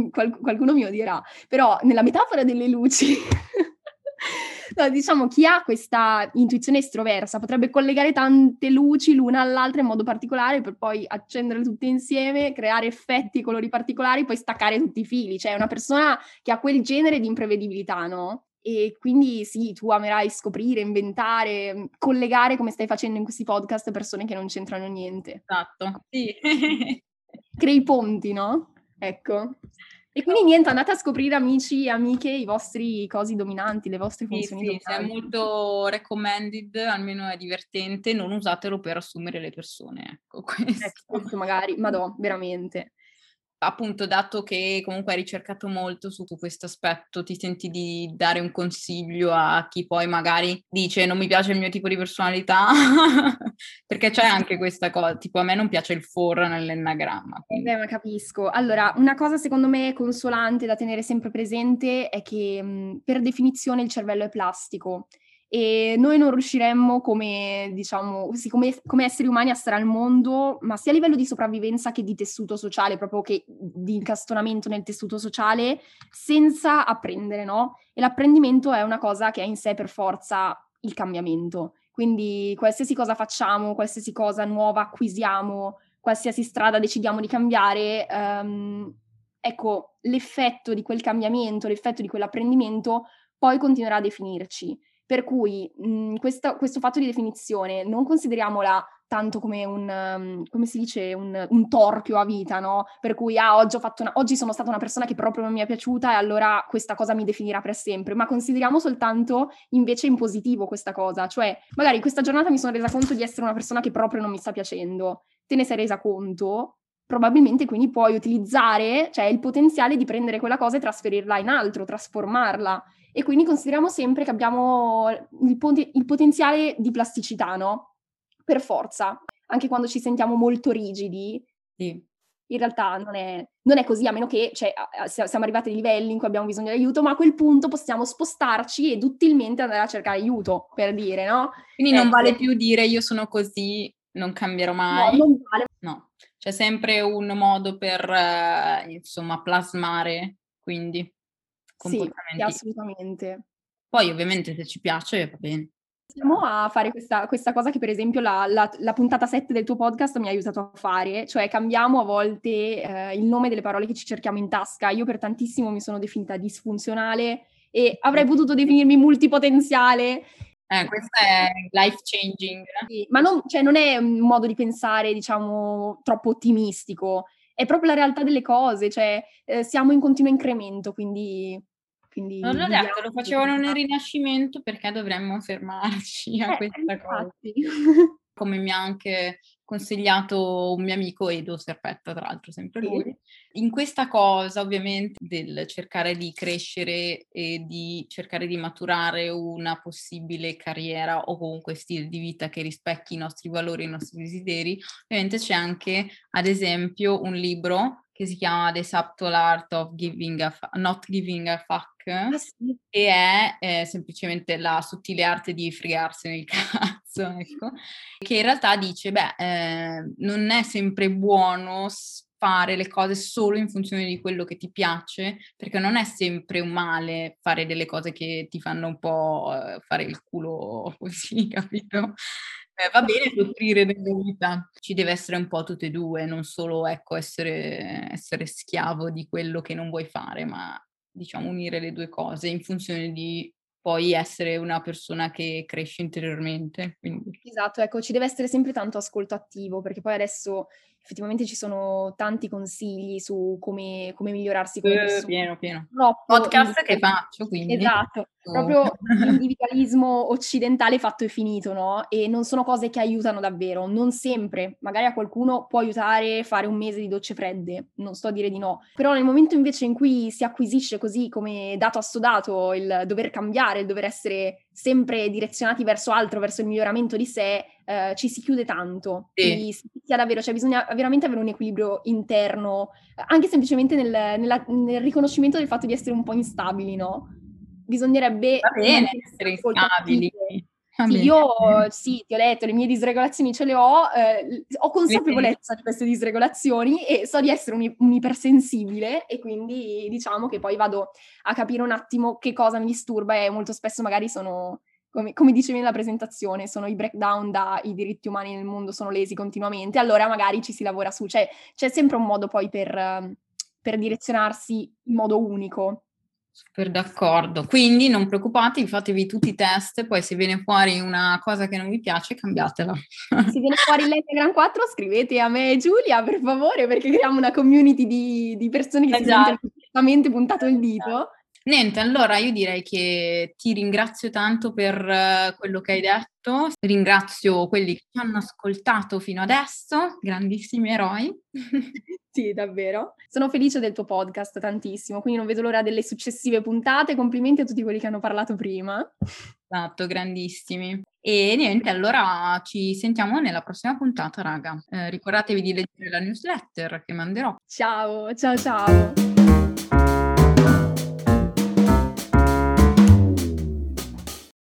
qualcuno mi odierà, però nella metafora delle luci, (laughs) no, diciamo chi ha questa intuizione estroversa potrebbe collegare tante luci l'una all'altra in modo particolare per poi accendere tutte insieme, creare effetti e colori particolari, poi staccare tutti i fili. Cioè è una persona che ha quel genere di imprevedibilità, no? E quindi sì, tu amerai scoprire, inventare, mhmm, collegare come stai facendo in questi podcast persone che non c'entrano niente. Esatto, sì. (laughs) Crei ponti, no? Ecco. E quindi niente, andate a scoprire amici e amiche i vostri cosi dominanti, le vostre funzioni sì, sì, è molto recommended, almeno è divertente, non usatelo per assumere le persone, ecco questo. Ecco, magari, madò, veramente appunto, dato che comunque hai ricercato molto su questo aspetto, ti senti di dare un consiglio a chi poi magari dice non mi piace il mio tipo di personalità? (laughs) Perché c'è anche questa cosa, tipo a me non piace il for nell'enagramma. Eh, ma capisco. Allora, una cosa secondo me consolante da tenere sempre presente è che mh, per definizione il cervello è plastico e noi non riusciremmo come, diciamo, sì, come, come, esseri umani a stare al mondo, ma sia a livello di sopravvivenza che di tessuto sociale, proprio che di incastonamento nel tessuto sociale, senza apprendere, no? E l'apprendimento è una cosa che ha in sé per forza il cambiamento. Quindi qualsiasi cosa facciamo, qualsiasi cosa nuova acquisiamo, qualsiasi strada decidiamo di cambiare, um, ecco, l'effetto di quel cambiamento, l'effetto di quell'apprendimento poi continuerà a definirci. Per cui mh, mhmm, questo, questo, fatto di definizione non consideriamola tanto come un, um, come si dice, un, un, torchio a vita, no? Per cui, ah, oggi, una, oggi, sono stata una persona che proprio non mi è piaciuta e allora questa cosa mi definirà per sempre, ma consideriamo soltanto invece in positivo questa cosa, cioè magari questa giornata mi sono resa conto di essere una persona che proprio non mi sta piacendo, te ne sei resa conto, probabilmente quindi puoi utilizzare, cioè il potenziale di prendere quella cosa e trasferirla in altro, trasformarla. E quindi consideriamo sempre che abbiamo il, pot- il potenziale di plasticità, no? Per forza. Anche quando ci sentiamo molto rigidi, sì. in realtà non è, non è, così, a meno che cioè, siamo arrivati a dei livelli in cui abbiamo bisogno di aiuto, ma a quel punto possiamo spostarci e duttilmente andare a cercare aiuto, per dire, no? Quindi non ecco. vale più dire io sono così, non cambierò mai. No, non vale. No, c'è sempre un modo per, eh, insomma, plasmare, quindi comportamenti. Sì, assolutamente. Poi ovviamente se ci piace va bene. Iniziamo a fare questa, questa, cosa che per esempio la, la, la, puntata 7 del tuo podcast mi ha aiutato a fare, cioè cambiamo a volte eh, il nome delle parole che ci cerchiamo in tasca. Io per tantissimo mi sono definita disfunzionale e avrei potuto definirmi multipotenziale. Eh, questo è life changing. Sì, ma non, cioè, non è un modo di pensare, diciamo, troppo ottimistico, è proprio la realtà delle cose, cioè eh, siamo in continuo incremento, quindi quindi non l'ho detto, lo facevano nel Rinascimento perché dovremmo fermarci a eh, questa cosa. (laughs) Come mi ha anche consigliato un mio amico Edo Serpetta, tra l'altro sempre lui. In questa cosa ovviamente del cercare di crescere e di cercare di maturare una possibile carriera o comunque stile di vita che rispecchi i nostri valori, i nostri desideri, ovviamente c'è anche ad esempio un libro che si chiama The Subtle Art of giving a fa- Not Giving a Fuck, ah, sì. che è eh, semplicemente la sottile arte di fregarsene il (laughs) cazzo, ecco, che in realtà dice, beh, eh, non è sempre buono fare le cose solo in funzione di quello che ti piace, perché non è sempre un male fare delle cose che ti fanno un po' eh, fare il culo (laughs) così, capito? Eh, va bene soffrire nella vita, ci deve essere un po' tutte e due, non solo ecco, essere, essere schiavo di quello che non vuoi fare, ma diciamo unire le due cose in funzione di poi essere una persona che cresce interiormente. Quindi. Esatto, ecco, ci deve essere sempre tanto ascolto attivo, perché poi adesso effettivamente ci sono tanti consigli su come, come migliorarsi come persona. Pieno, pieno. Troppo Podcast che faccio, quindi. Esatto, proprio l'individualismo occidentale fatto e finito, no? E non sono cose che aiutano davvero, non sempre. Magari a qualcuno può aiutare fare un mese di docce fredde, non sto a dire di no. Però nel momento invece in cui si acquisisce così come dato assodato il dover cambiare, il dover essere sempre direzionati verso altro, verso il miglioramento di sé, eh, ci si chiude tanto. Sì. Si sia davvero, cioè bisogna veramente avere un equilibrio interno, anche semplicemente nel, nella, nel riconoscimento del fatto di essere un po' instabili, no? Bisognerebbe... Va bene essere instabili. Sì, io sì, ti ho detto, le mie disregolazioni ce le ho, eh, ho consapevolezza di queste disregolazioni e so di essere un, un, ipersensibile e quindi diciamo che poi vado a capire un attimo che cosa mi disturba e molto spesso magari sono, come, come dicevi nella presentazione, sono i breakdown da i diritti umani nel mondo sono lesi continuamente, allora magari ci si lavora su, cioè c'è sempre un modo poi per, per direzionarsi in modo unico. Super d'accordo. Quindi non preoccupatevi, fatevi tutti i test, poi se viene fuori una cosa che non vi piace, cambiatela. Se viene fuori (laughs) l'Enneagram 4, scrivete a me e Giulia, per favore, perché creiamo una community di, di persone che esatto. si sentono puntato il dito. Niente, allora io direi che ti ringrazio tanto per uh, quello che hai detto, ringrazio quelli che ci hanno ascoltato fino adesso, grandissimi eroi. (laughs) sì, davvero. Sono felice del tuo podcast tantissimo, quindi non vedo l'ora delle successive puntate, complimenti a tutti quelli che hanno parlato prima. Esatto, grandissimi. E niente, allora ci sentiamo nella prossima puntata, raga. Eh, ricordatevi di leggere la newsletter che manderò. Ciao, ciao, ciao.